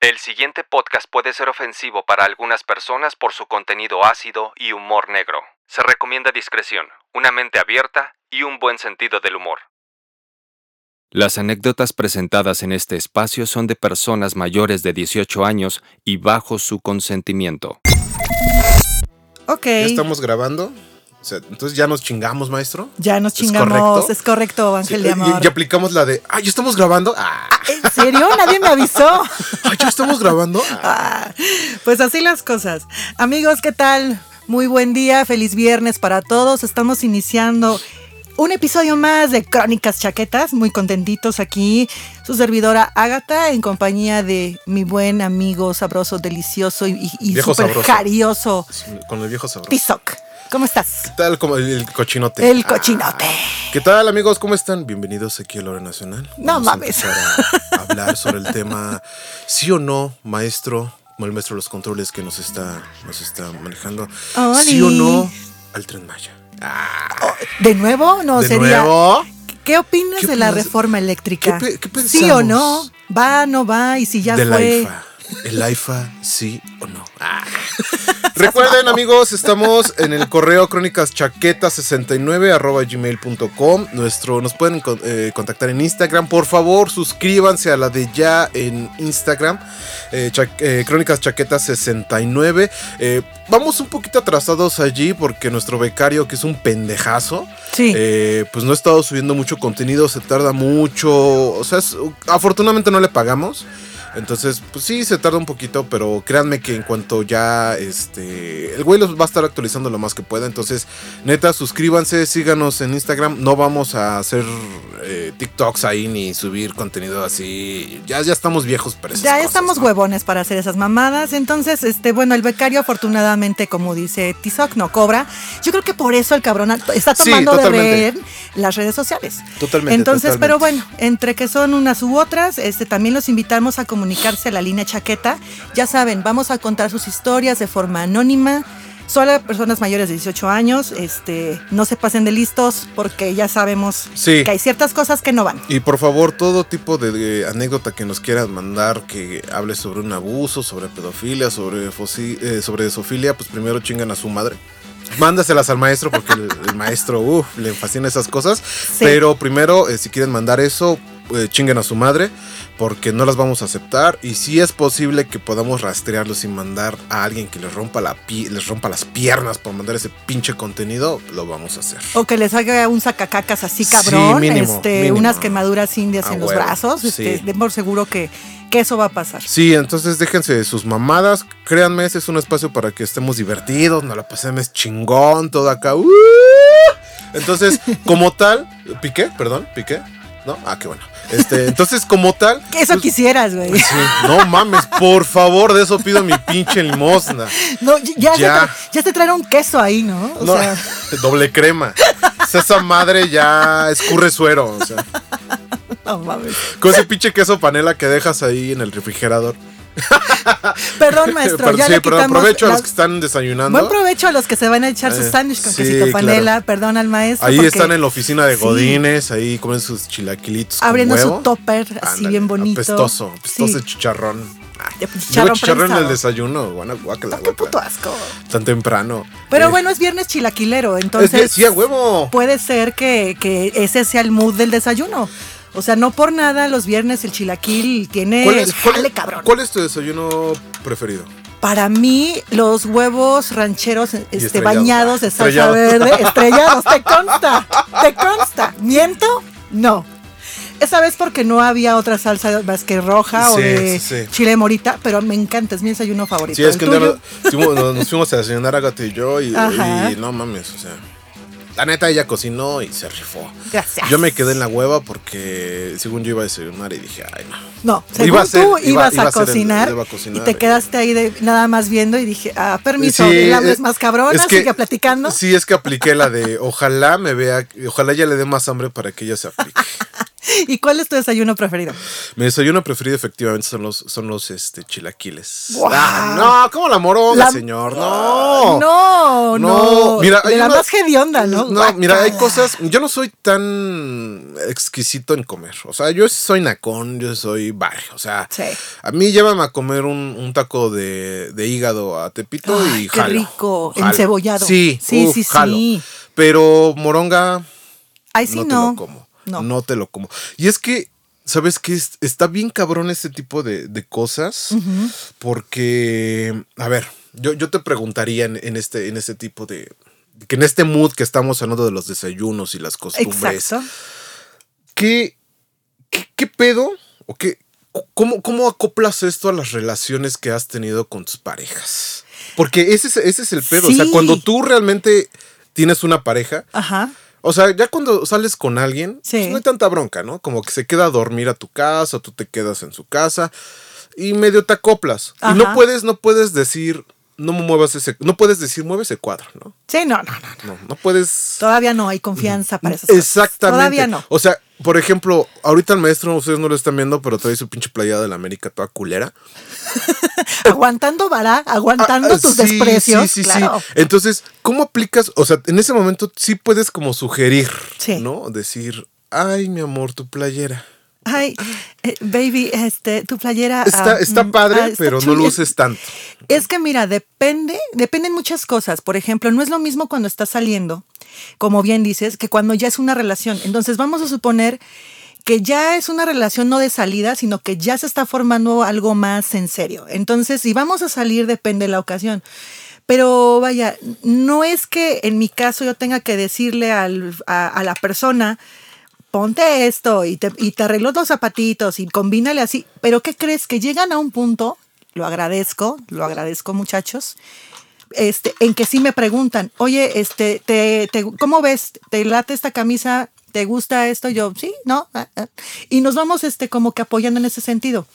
El siguiente podcast puede ser ofensivo para algunas personas por su contenido ácido y humor negro. Se recomienda discreción, una mente abierta y un buen sentido del humor. Las anécdotas presentadas en este espacio son de personas mayores de 18 años y bajo su consentimiento. Ok. ¿Ya estamos grabando? Sea, entonces ya nos chingamos, maestro. Ya nos ¿Es chingamos. correcto? Es correcto, Ángel Sí, de Amor. Y, aplicamos la de, ah, ya estamos grabando. Ah, ¿En serio? Nadie me avisó. ah, ya estamos grabando. Ah. Ah, pues así las cosas. Amigos, ¿qué tal? Muy buen día, feliz viernes para todos. Estamos iniciando un episodio más de Crónicas Chaquetas. Muy contentitos aquí. Su servidora Ágata en compañía de mi buen amigo sabroso, delicioso y, súper jarioso Con el viejo sabroso. Tizoc. ¿Cómo estás? ¿Qué tal como el, cochinote? El cochinote. Ah. ¿Qué tal, amigos? ¿Cómo están? Bienvenidos aquí a la hora nacional. No Vamos a mames. empezar a hablar sobre el tema, sí o no, maestro, el maestro de los controles que nos está, nos está manejando. Oli. Sí o no al tren Maya. Ah, ¿De nuevo? No, ¿De sería. nuevo? ¿Qué opinas ¿Qué de la reforma eléctrica? ¿Qué qué ¿Sí o no? ¿Va, no va? Y si ya Del fue. AIFA. El AIFA, sí o no. Ah. Recuerden, amigos, estamos en el correo crónicaschaqueta69 arroba gmail.com. Nuestro, nos pueden eh, contactar en Instagram. Por favor, suscríbanse a la de ya en Instagram. eh, cha- eh, Crónicas Chaqueta 69. Eh, vamos un poquito atrasados allí porque nuestro becario, que es un pendejazo, Sí. eh, pues no ha estado subiendo mucho contenido, se tarda mucho. O sea, es- afortunadamente no le pagamos. Entonces, pues sí, se tarda un poquito, pero créanme que en cuanto ya, este, el güey los va a estar actualizando lo más que pueda. Entonces, neta, suscríbanse, síganos en Instagram. No vamos a hacer eh, TikToks ahí ni subir contenido así. Ya, ya estamos viejos para esas Ya cosas, estamos ¿no? huevones para hacer esas mamadas. Entonces, este, bueno, el becario afortunadamente, como dice Tizoc, no cobra. Yo creo que por eso el cabrón está Sí, tomando de ver las redes sociales. Totalmente. Entonces, totalmente. pero bueno, entre que son unas u otras, este, también los invitamos a comunicarse a la línea chaqueta. Ya saben, vamos a contar sus historias de forma anónima. Solo a personas mayores de 18 años, este, no se pasen de listos porque ya sabemos Sí. que hay ciertas cosas que no van. Y por favor, todo tipo de, de anécdota que nos quieran mandar, que hable sobre un abuso, sobre pedofilia, sobre, eh, sobre zoofilia, pues primero chingan a su madre. Mándaselas al maestro porque el, el maestro uf, le fascina esas cosas. Pero primero, eh, si quieren mandar eso, eh, chinguen a su madre porque no las vamos a aceptar. Y si es posible que podamos rastrearlos y mandar a alguien que les rompa, la les rompa las piernas por mandar ese pinche contenido, lo vamos a hacer. O que les haga un sacacacas así Sí, cabrón, mínimo, este, mínimo. unas quemaduras indias en los brazos, este, sí. den por seguro que, que eso va a pasar. Sí, entonces déjense de sus mamadas. Créanme, este es un espacio para que estemos divertidos, nos la pasemos chingón, todo acá. ¡uh! Entonces, como tal, piqué, perdón, piqué. ¿No? Ah, qué bueno. Este, entonces, como tal. Que eso pues, quisieras, güey. sí, no mames, por favor, de eso pido mi pinche limosna. No, ya, Se Ya. tra- ya te traen un queso ahí, ¿no? O No, sea, doble crema. O sea, esa madre ya escurre suero. O sea, no mames. con ese pinche queso panela que dejas ahí en el refrigerador. Perdón, maestro, Pero ya sí, le pero aprovecho a los que están desayunando. Buen provecho a los que se van a echar su Eh, sándwich con sí, quesito claro. panela. Perdón al maestro. Ahí porque están en la oficina de Sí. Godines, ahí comen sus chilaquilitos. con Abriendo huevo. su topper así bien bonito. Apestoso, apestoso chicharrón. Lleva chicharrón chicharrón en el desayuno. Guácala, Qué puto asco. Tan temprano. Pero Eh, bueno, es viernes chilaquilero, es entonces. sí, a huevo. puede ser que, que ese sea el mood del desayuno. O sea, no por nada los viernes el chilaquil tiene ¿Cuál el es, cuál, jale, cabrón. cuál es tu desayuno preferido? Para mí, los huevos rancheros este, bañados de salsa Estrellados. verde, estrellados, te consta, te consta. ¿Miento? No. Esa vez porque no había otra salsa más que roja o de sí, sí. chile morita, pero me encanta, es mi desayuno favorito. Sí, es ¿El que nos fuimos, nos- fuimos a desayunar Agatha y yo y, y no mames, o sea. La neta, ella cocinó y se rifó. Gracias. Yo me quedé en la hueva porque según yo iba a desayunar y dije, ay no. No, según Iba a ser- tú iba- ibas iba a, a ser el- cocinar, iba a cocinar, y te quedaste ahí de, nada más viendo y dije, ah, permiso, Sí, hambre eh, es más cabrona, es que- sigue platicando. Sí, es que apliqué la de ojalá me vea, ojalá ella le dé más hambre para que ella se aplique. ¿Y cuál es tu desayuno preferido? Mi desayuno preferido efectivamente son los, son los este, chilaquiles. ¡Guau! Ah, no, ¿cómo la moronga, La- señor? No. No, no. No, mira, de hay la una- más hedionda, ¿no? No, mira, hay cosas. Yo no soy tan exquisito en comer. O sea, yo soy nacón, yo soy barrio. O sea, Sí. a mí llévame a comer un, un taco de, de hígado a Tepito Ay, y qué jalo. rico, jalo. encebollado. Sí, Sí, sí, jalo. sí. Pero moronga, Ay, sí, no, no. te lo como. No. No. te lo como. Y es que, ¿sabes qué? Es- Está bien cabrón este tipo de, de cosas. Porque, a ver, yo, yo te preguntaría en, en este, en este tipo de. Que en este mood que estamos hablando de los desayunos y las costumbres. Exacto. ¿Qué, qué, qué pedo? ¿O qué, cómo, ¿Cómo acoplas esto a las relaciones que has tenido con tus parejas? Porque ese es, ese es el pedo. O sea, cuando tú realmente tienes una pareja, Ajá. O sea, ya cuando sales con alguien, Sí. pues no hay tanta bronca, ¿no? Como que se queda a dormir a tu casa, tú te quedas en su casa y medio te acoplas. Ajá. Y no puedes, no puedes decir, no me muevas ese, no puedes decir, mueve ese cuadro, ¿no? Sí, no, no, no. No, no puedes. Todavía no hay confianza para esas cosas. Exactamente. Todavía no. O sea, por ejemplo, ahorita el maestro, ustedes no lo están viendo, pero trae su pinche playada de la América toda culera. Aguantando vara, aguantando Ah, ah, tus sí, desprecios. Sí, sí, claro. sí. Entonces, ¿cómo aplicas? O sea, en ese momento sí puedes como sugerir, Sí. ¿no? Decir, ay, mi amor, tu playera. Ay, eh, baby, este, tu playera. Está, ah, está mm, padre, ah, está pero no chula. luces tanto. Es que mira, depende, dependen muchas cosas. Por ejemplo, no es lo mismo cuando estás saliendo, como bien dices, que cuando ya es una relación. Entonces vamos a suponer que ya es una relación no de salida, sino que ya se está formando algo más en serio. Entonces, si vamos a salir, depende de la ocasión. Pero vaya, no es que en mi caso yo tenga que decirle al- a, a la persona, ponte esto y te, y te arreglo los zapatitos y combínale así. Pero ¿qué crees? Que llegan a un punto, lo agradezco, lo agradezco muchachos, este, en que sí me preguntan, oye, este, te, te- ¿cómo ves? ¿Te late esta camisa? ¿Te gusta esto? Yo, sí, no. ah, ah". Y nos vamos este, como que apoyando en ese sentido.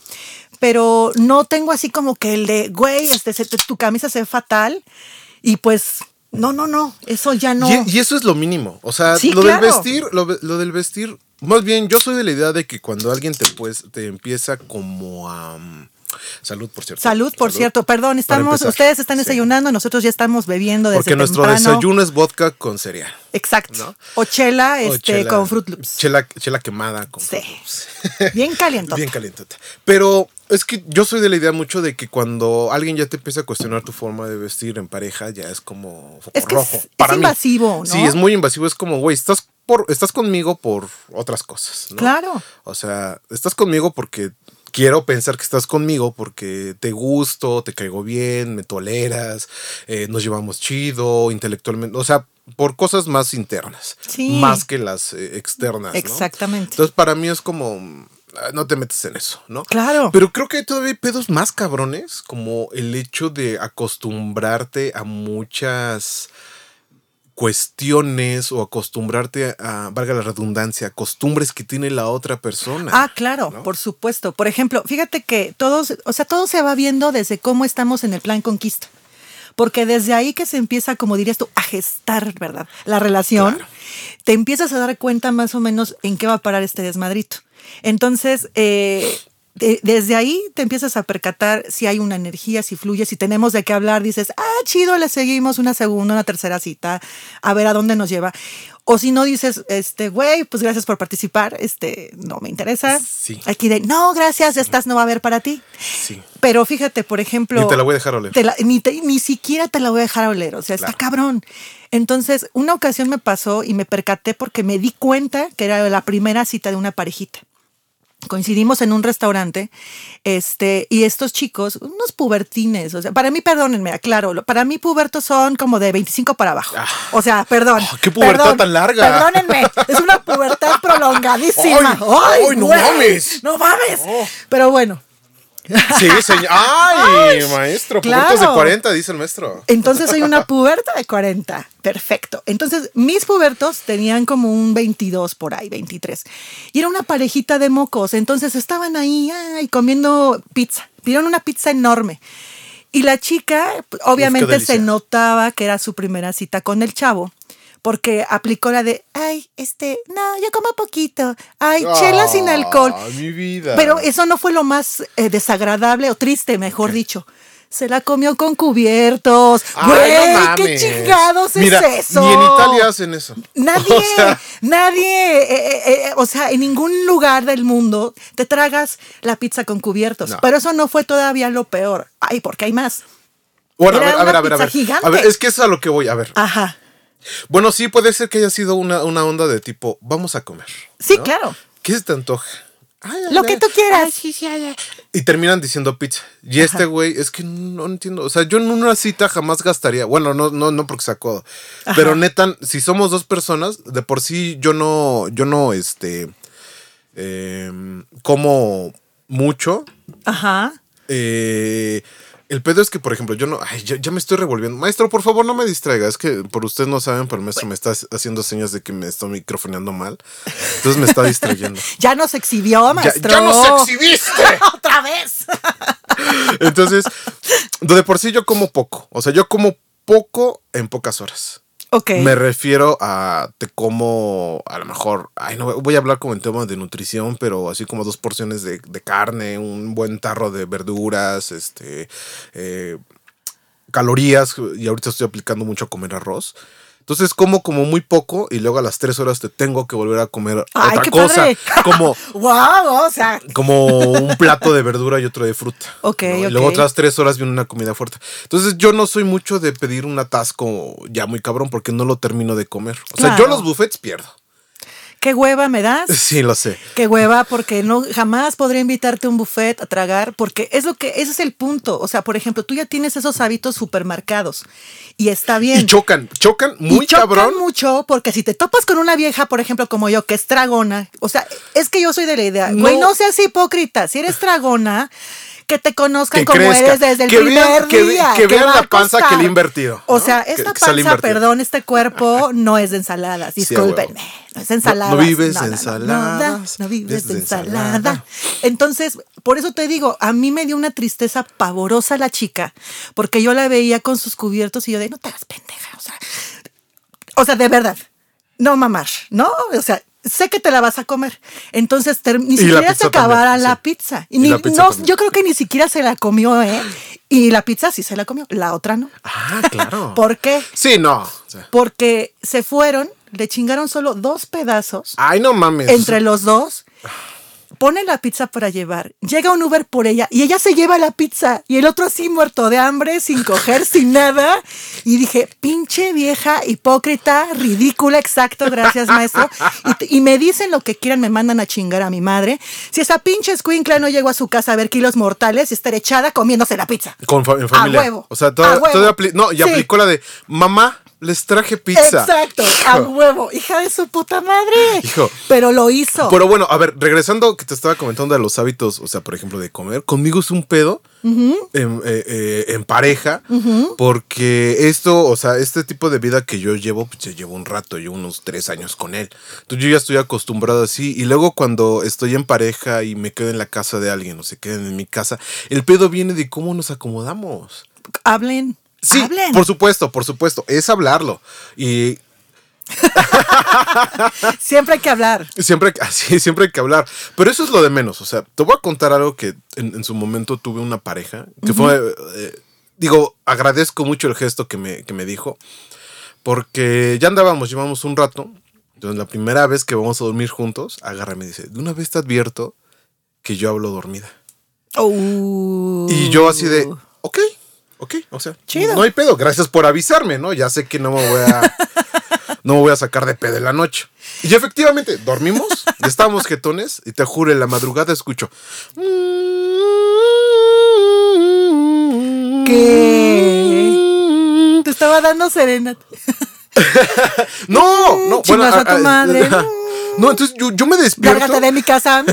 Pero no tengo así como que el de, güey, este, tu camisa se ve fatal. Y pues, no, no, no, eso ya no. Y, y eso es lo mínimo. O sea, Sí, lo claro. del vestir, lo, del vestir. Más bien, yo soy de la idea de que cuando alguien te pues, te empieza como a. mm, salud, por cierto. Salud, por cierto. Perdón, estamos, ustedes están Sí. desayunando, nosotros ya estamos bebiendo desde Porque nuestro temprano. desayuno es vodka con cereal. Exacto. ¿no? O chela, O este, chela- con Fruit Loops. Chela, chela quemada con Sí. Fruit Loops. Bien caliente. Bien calientota. Pero es que yo soy de la idea mucho de que cuando alguien ya te empieza a cuestionar tu forma de vestir en pareja, ya es como foco Es que rojo. es- es para mí. invasivo, ¿no? Sí, es muy invasivo. Es como, güey, estás, por, estás conmigo por otras cosas. ¿no? Claro. O sea, estás conmigo porque quiero pensar que estás conmigo porque te gusto, te caigo bien, me toleras, eh, nos llevamos chido, intelectualmente. O sea, por cosas más internas. Sí. Más que las eh, externas. ¿no? Exactamente. Entonces, para mí es como. Ah, No te metes en eso, ¿no? Claro. Pero creo que hay todavía pedos más cabrones, como el hecho de acostumbrarte a muchas cuestiones o acostumbrarte a, valga la redundancia, costumbres que tiene la otra persona. Ah, claro, ¿no? por supuesto. Por ejemplo, fíjate que todos, o sea, todo se va viendo desde cómo estamos en el plan conquista. Porque desde ahí que se empieza, como dirías tú, a gestar, ¿verdad? La relación, Claro. te empiezas a dar cuenta más o menos en qué va a parar este desmadrito. Entonces, eh, de- desde ahí te empiezas a percatar si hay una energía, si fluye, si tenemos de qué hablar, dices, ah, chido, le seguimos una segunda, una tercera cita, a ver a dónde nos lleva. O si no dices, este, güey, pues gracias por participar, este, no me interesa. Sí. Aquí de, no, gracias, estas no va a haber para ti. Sí. Pero fíjate, por ejemplo. Ni te la voy a dejar oler. te la- ni, te- ni siquiera te la voy a dejar oler. O sea, está Claro. cabrón. Entonces, una ocasión me pasó y me percaté porque me di cuenta que era la primera cita de una parejita. Coincidimos en un restaurante, este, y estos chicos, unos pubertines, o sea, para mí, perdónenme, aclaro, para mí pubertos son como de 25 para abajo. O sea, perdón. Oh, qué pubertad perdón, tan larga. Perdónenme, es una pubertad prolongadísima. Ay, ay, no mames. No mames. Pero bueno, Sí, señor. ¡Ay, maestro! claro. Pubertos de 40, dice el maestro. Entonces soy una puberta de 40. Perfecto. Entonces mis pubertos tenían como un 22 por ahí, 23. Y era una parejita de mocos. Entonces estaban ahí ay, comiendo pizza. Pidieron una pizza enorme. Y la chica, obviamente se notaba que era su primera cita con el chavo. Porque aplicó la de, ay, este, no, yo como poquito, ay, chela sin alcohol. Ah, mi vida. Pero eso no fue lo más eh, desagradable o triste, mejor dicho. Se la comió con cubiertos. Ay, Güey, no qué chingados Mira, es eso. Ni en Italia hacen eso. Nadie, O sea, nadie, eh, eh, o sea, en ningún lugar del mundo te tragas la pizza con cubiertos. No. Pero eso no fue todavía lo peor. Ay, porque hay más. bueno, a Era ver, a ver, una a ver, a pizza ver. gigante. A ver, es que es a lo que voy. A ver. Ajá. Bueno, sí, puede ser que haya sido una, una onda de tipo, vamos a comer. Sí, ¿no? claro. ¿Qué se te antoja? Ay, ay, Lo que tú quieras. Y terminan diciendo pizza. Y este güey, es que no entiendo. O sea, yo en una cita jamás gastaría. Bueno, no, no, no porque sea codo. Pero neta, si somos dos personas, de por sí yo no, yo no, este, em, como mucho. Ajá. Eh, el pedo es que, por ejemplo, yo no. Ay, ya, ya me estoy revolviendo. Maestro, por favor, no me distraiga. Es que por ustedes no saben, pero el maestro me está haciendo señas de que me estoy microfoneando mal. Entonces me está distrayendo. Ya nos exhibió, ya, maestro. ya nos exhibiste. Otra vez. Entonces, de por sí yo como poco. O sea, yo como poco en pocas horas. Me refiero a te como a lo mejor, ay no voy a hablar como en temas de nutrición, pero así como dos porciones de, de carne, un buen tarro de verduras, este eh, calorías, y ahorita estoy aplicando mucho a comer arroz. Entonces como como muy poco y luego a las tres horas te tengo que volver a comer Ay, otra qué cosa, padre. como wow, o sea, como un plato de verdura y otro de fruta. Ok, ¿no? Y luego otras tres horas viene una comida fuerte. Entonces yo no soy mucho de pedir un atasco ya muy cabrón porque no lo termino de comer. O sea, yo los buffets pierdo. Qué hueva me das. Sí, lo sé. Qué hueva, porque no jamás podría invitarte a un buffet a tragar, porque es lo que, ese es el punto. O sea, por ejemplo, tú ya tienes esos hábitos supermarcados y está bien. Y chocan, chocan muy Y chocan cabrón. mucho porque si te topas con una vieja, por ejemplo, como yo, que es tragona, o sea, es que yo soy de la idea, güey, No. no seas hipócrita. Si eres tragona, que te conozcan Que como crezca. eres desde el Que primer vean- que ve- día. que vean va la panza que le he invertido, O ¿no? sea, Que- esta que panza, perdón, este cuerpo no es de ensaladas. Discúlpenme. No es ensalada. No- no vives de ensaladas, No, no vives de ensalada. Entonces, por eso te digo, a mí me dio una tristeza pavorosa la chica, porque yo la veía con sus cubiertos y yo de, no te hagas pendeja, o sea, o sea, de verdad, no mamar, ¿no? O sea, sé que te la vas a comer. Entonces, ni siquiera se acabara también, la sí. pizza. Y Y ni- la pizza no, yo creo que ni siquiera se la comió, ¿eh? Y la pizza sí se la comió, la otra no. Ah, claro. ¿Por qué? Sí, no. Porque se fueron, le chingaron solo dos pedazos Ay, no mames. entre los dos. Pone la pizza para llevar. Llega un Uber por ella y ella se lleva la pizza. Y el otro así muerto de hambre, sin coger, sin nada. Y dije, pinche vieja, hipócrita, ridícula, exacto, gracias maestro. Y, me dicen lo que quieran, me mandan a chingar a mi madre. Si esa pinche escuincla no llegó a su casa a ver kilos mortales y estar echada comiéndose la pizza. Con fa- en familia. huevo. O sea, A todo, huevo. todo apli- No, y Sí. aplicó la de mamá, les traje pizza. Exacto, a huevo, hija de su puta madre. Hijo. Pero lo hizo. Pero bueno, a ver, regresando que te estaba comentando de los hábitos, o sea, por ejemplo, de comer, conmigo es un pedo en, eh, eh, en pareja, porque esto, o sea, este tipo de vida que yo llevo, pues ya llevo un rato, llevo unos tres años con él. Entonces yo ya estoy acostumbrado así, y luego cuando estoy en pareja y me quedo en la casa de alguien o se quedan en mi casa, el pedo viene de cómo nos acomodamos. Hablen. Sí, hablen. por supuesto, por supuesto, es hablarlo. Y Siempre hay que hablar. Siempre, así, siempre hay que hablar. Pero eso es lo de menos. O sea, te voy a contar algo que en, en su momento tuve una pareja. Que fue. eh, digo, agradezco mucho el gesto que me, que me dijo. Porque ya andábamos, llevamos un rato. Entonces, la primera vez que vamos a dormir juntos, agarra y me dice: De una vez te advierto que yo hablo dormida. Uh. Y yo así de, ok, ok, o sea, Chido. no hay pedo, gracias por avisarme, ¿no? Ya sé que no me voy a, no me voy a sacar de pedo en la noche. Y efectivamente, dormimos, estábamos jetones, y te juro, en la madrugada escucho. ¿Qué? Te estaba dando serenata. No, no, Chingas a tu madre. No, entonces yo, yo me despierto. Lárgate de mi casa.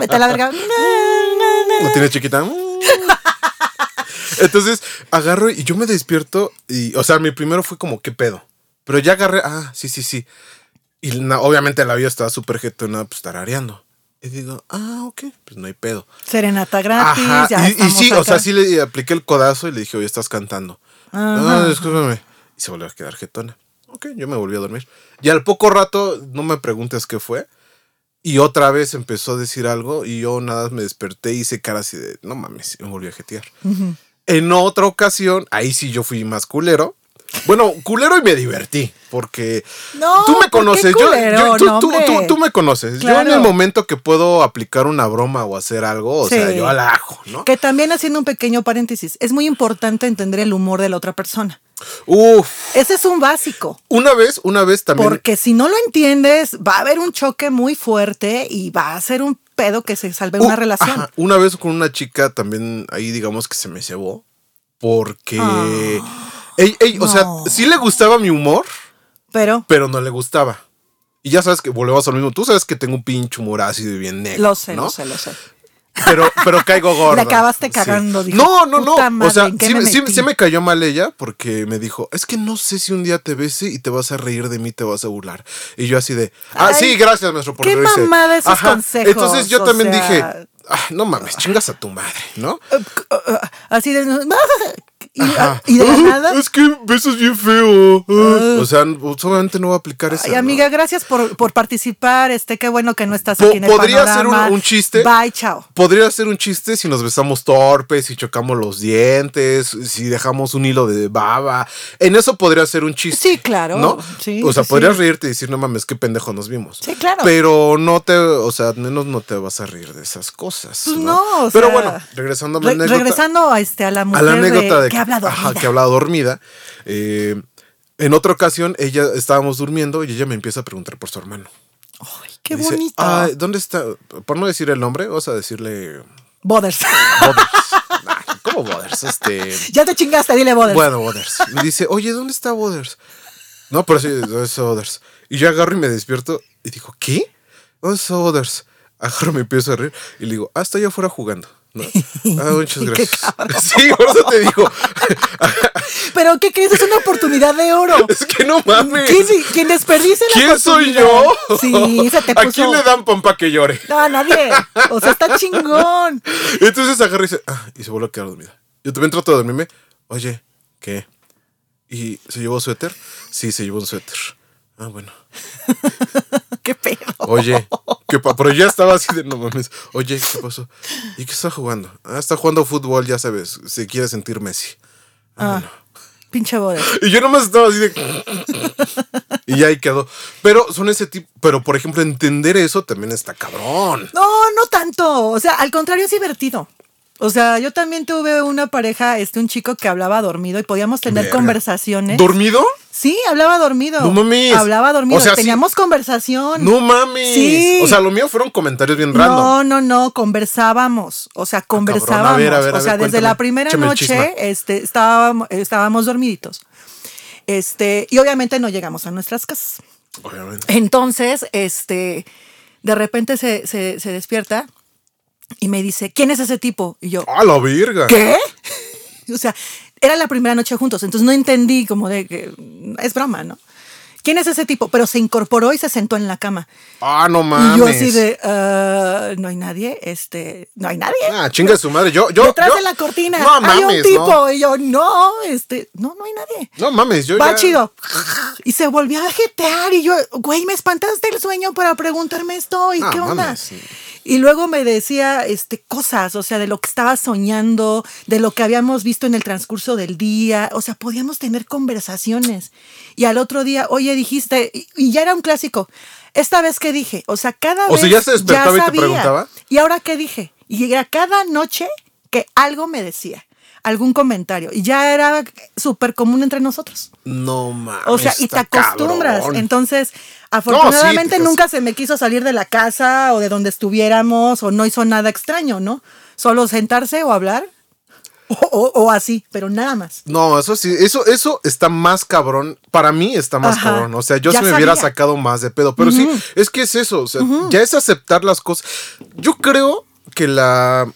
Vete a la verga. No, no, no. ¿Lo tienes chiquita? Entonces agarro y yo me despierto y, o sea, mi primero fue como, ¿qué pedo? Pero ya agarré, ah, sí, sí, sí. Y na- obviamente la vida estaba súper jetona, pues tarareando. Y digo, ah, ok, pues no hay pedo. Serenata gratis. Ajá. ya Y, y sí, o sea, sí le apliqué el codazo y le dije, oye, estás cantando. Ajá. Ah, discúlpame. Y se volvió a quedar jetona. ok, yo me volví a dormir. Y al poco rato, no me preguntes qué fue. Y otra vez empezó a decir algo y yo nada me desperté y hice cara así de, no mames, me volví a jetear. En otra ocasión, ahí sí yo fui más culero. Bueno, culero y me divertí, porque No, tú me ¿por qué conoces, yo, tú, No, tú- hombre. tú- tú me conoces. Yo en el momento que puedo aplicar una broma o hacer algo, o Sí. sea, yo la hago, ¿no? Que también haciendo un pequeño paréntesis, es muy importante entender el humor de la otra persona. Uf, Ese es un básico. una vez, una vez también. Porque si no lo entiendes, va a haber un choque muy fuerte y va a ser un pedo que se salve Uh, una relación. ajá, una vez con una chica también ahí digamos que se me cebó porque ey, ey, o sea, sí le gustaba mi humor, Pero pero no le gustaba. Y ya sabes que volvemos a lo mismo. Tú sabes que tengo un pinche humor así de bien negro. lo sé, ¿no? lo sé, lo sé. Pero, pero caigo gordo. Le acabaste cagando, dije, No, no, no. madre, o sea, ¿en qué sí, me me- sí- sí cayó mal ella porque me dijo, es que no sé si un día te bese y te vas a reír de mí, te vas a burlar. Y yo así de, ah, Ay, sí, gracias, maestro, por qué reírse. mamada esos consejos, Entonces yo también sea- dije, ah, no mames, chingas a tu madre, ¿no? Así de. Y, Ajá. y de la nada. Es que besas bien feo. Ah. O sea, obviamente no va a aplicar eso. Ay, amiga, gracias por, por participar. Este, qué bueno que no estás Po- aquí en el podría ser un- un chiste. Bye, chao. Podría ser un chiste si nos besamos torpes, si chocamos los dientes, si dejamos un hilo de baba. En eso podría ser un chiste. Sí, claro. ¿No? Sí, o sea, sí, podrías sí. reírte y decir, no mames, qué pendejo nos vimos. Sí, claro. Pero no te, o sea, al menos no te vas a reír de esas cosas. Pues ¿no? no, o Pero sea, bueno, regresando a Re- anécdota. regresando a, este, a la a mujer la anécdota de, de, que habla dormida. Ajá, que hablaba dormida. eh, en otra ocasión, ella estábamos durmiendo y ella me empieza a preguntar por su hermano. Ay, qué Dice, bonito. "Ay, ¿Dónde está? Por no decir el nombre, vamos a decirle Boders. Boders. Nah, ¿Cómo Boders? Este. ya te chingaste, dile Boders. Bueno, Boders. Me dice, oye, ¿dónde está Boders? No, pero sí, ¿dónde está Boders? Y yo agarro y me despierto y digo, ¿qué? ¿Dónde está Boders? Agarro me empiezo a reír y le digo, ah, está allá afuera jugando. ¿No? Ah, muchas gracias. Sí, por eso te digo. Pero ¿qué crees? Es una oportunidad de oro. es que no mames. ¿Quién, quién desperdicia la ¿Quién soy yo? Sí, se te ¿A puso. quién le dan pan para que llore? No, a nadie. O sea, está chingón. Entonces agarra y dice, ah, y se vuelve a quedar dormida. Yo también trato de dormirme. Oye, ¿qué? ¿Y se llevó suéter? Sí, se llevó un suéter. Ah, bueno. Qué pedo. Oye, ¿qué pero ya estaba así de no mames. Oye, ¿qué pasó? ¿Y qué está jugando? Ah, está jugando fútbol, ya sabes. Se quiere sentir Messi. Ah, pinche Boders. Y yo nomás estaba así de. y ya ahí quedó. Pero son ese tipo. Pero por ejemplo, entender eso también está cabrón. No, no tanto. O sea, al contrario, es divertido. O sea, yo también tuve una pareja, este, un chico que hablaba dormido y podíamos tener Verga. conversaciones. ¿Dormido? sí, hablaba dormido. No mames. Hablaba dormido. O sea, sí. Teníamos conversación. No mames. Sí. O sea, lo mío fueron comentarios bien random. No, no, no, conversábamos. O sea, cabrón. A conversábamos. ver, a ver, a o sea, ver, desde la primera Échame noche este, estábamos, estábamos dormiditos. Este, y obviamente no llegamos a nuestras casas. Obviamente. Entonces, este, de repente se, se, se despierta y me dice, ¿quién es ese tipo? Y yo, ¡A la virga! ¿qué? O sea, era la primera noche juntos, entonces no entendí como de que es broma, ¿no? ¿Quién es ese tipo? Pero se incorporó y se sentó en la cama. Ah, no mames. Y yo así de, "Ah, no hay nadie, este, no hay nadie. Ah, chinga su madre. Yo, yo. Detrás yo- de la cortina No hay un tipo. No. Y yo, no, este, no, no hay nadie. No mames, yo Va ya- chido. Y se volvió a jetear. Y yo, güey, me espantaste el sueño para preguntarme esto. ¿Y No, qué onda? mames. Y luego me decía este, cosas, o sea, de lo que estaba soñando, de lo que habíamos visto en el transcurso del día. O sea, podíamos tener conversaciones. Y al otro día, oye, dijiste, y, y ya era un clásico. Esta vez que dije, o sea, cada O vez. sea, ¿ya se despertaba y te sabía. preguntaba? ¿Y ahora qué dije? Y era cada noche que algo me decía, algún comentario. Y ya era súper común entre nosotros. No mames. O sea, y te acostumbras. cabrón. Entonces, afortunadamente te- nunca se me quiso salir de la casa o de donde estuviéramos o no hizo nada extraño, ¿no? Solo sentarse o hablar o, o- o así, pero nada más. No, eso sí, eso, eso está más cabrón. Para mí está más Ajá. cabrón. O sea, yo Ya se me hubiera sacado más de pedo. Pero sí, es que es eso. O sea, ya es aceptar las cosas. Yo creo que la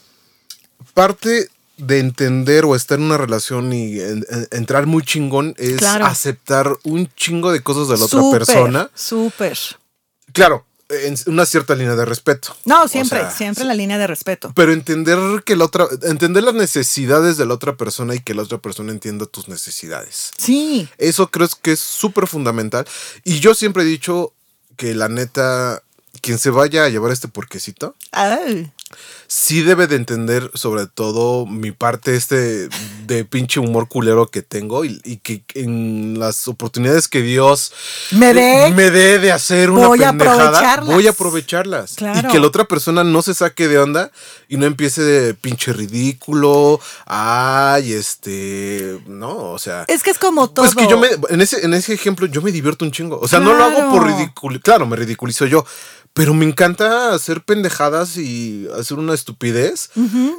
parte de entender o estar en una relación y en- en- entrar muy chingón es Claro. aceptar un chingo de cosas de la otra persona. Súper. Claro, en una cierta línea de respeto. No, siempre, O sea, siempre la línea de respeto. Pero entender que la otra, entender las necesidades de la otra persona y que la otra persona entienda tus necesidades. Sí. Eso creo que es súper fundamental. Y yo siempre he dicho que la neta, quien se vaya a llevar este porquecito, Ay. Sí debe de entender sobre todo mi parte este de pinche humor culero que tengo y, y que en las oportunidades que Dios ¿Me dé? me dé de hacer una Voy a pendejada, aprovecharlas. voy a aprovecharlas. Claro. Y que la otra persona no se saque de onda y no empiece de pinche ridículo, ay, este, no, o sea... Es que es como todo. Pues que yo me, en ese, en ese ejemplo, yo me divierto un chingo. O sea, no lo hago por ridículo. Claro, me ridiculizo yo. Pero me encanta hacer pendejadas y hacer una estupidez.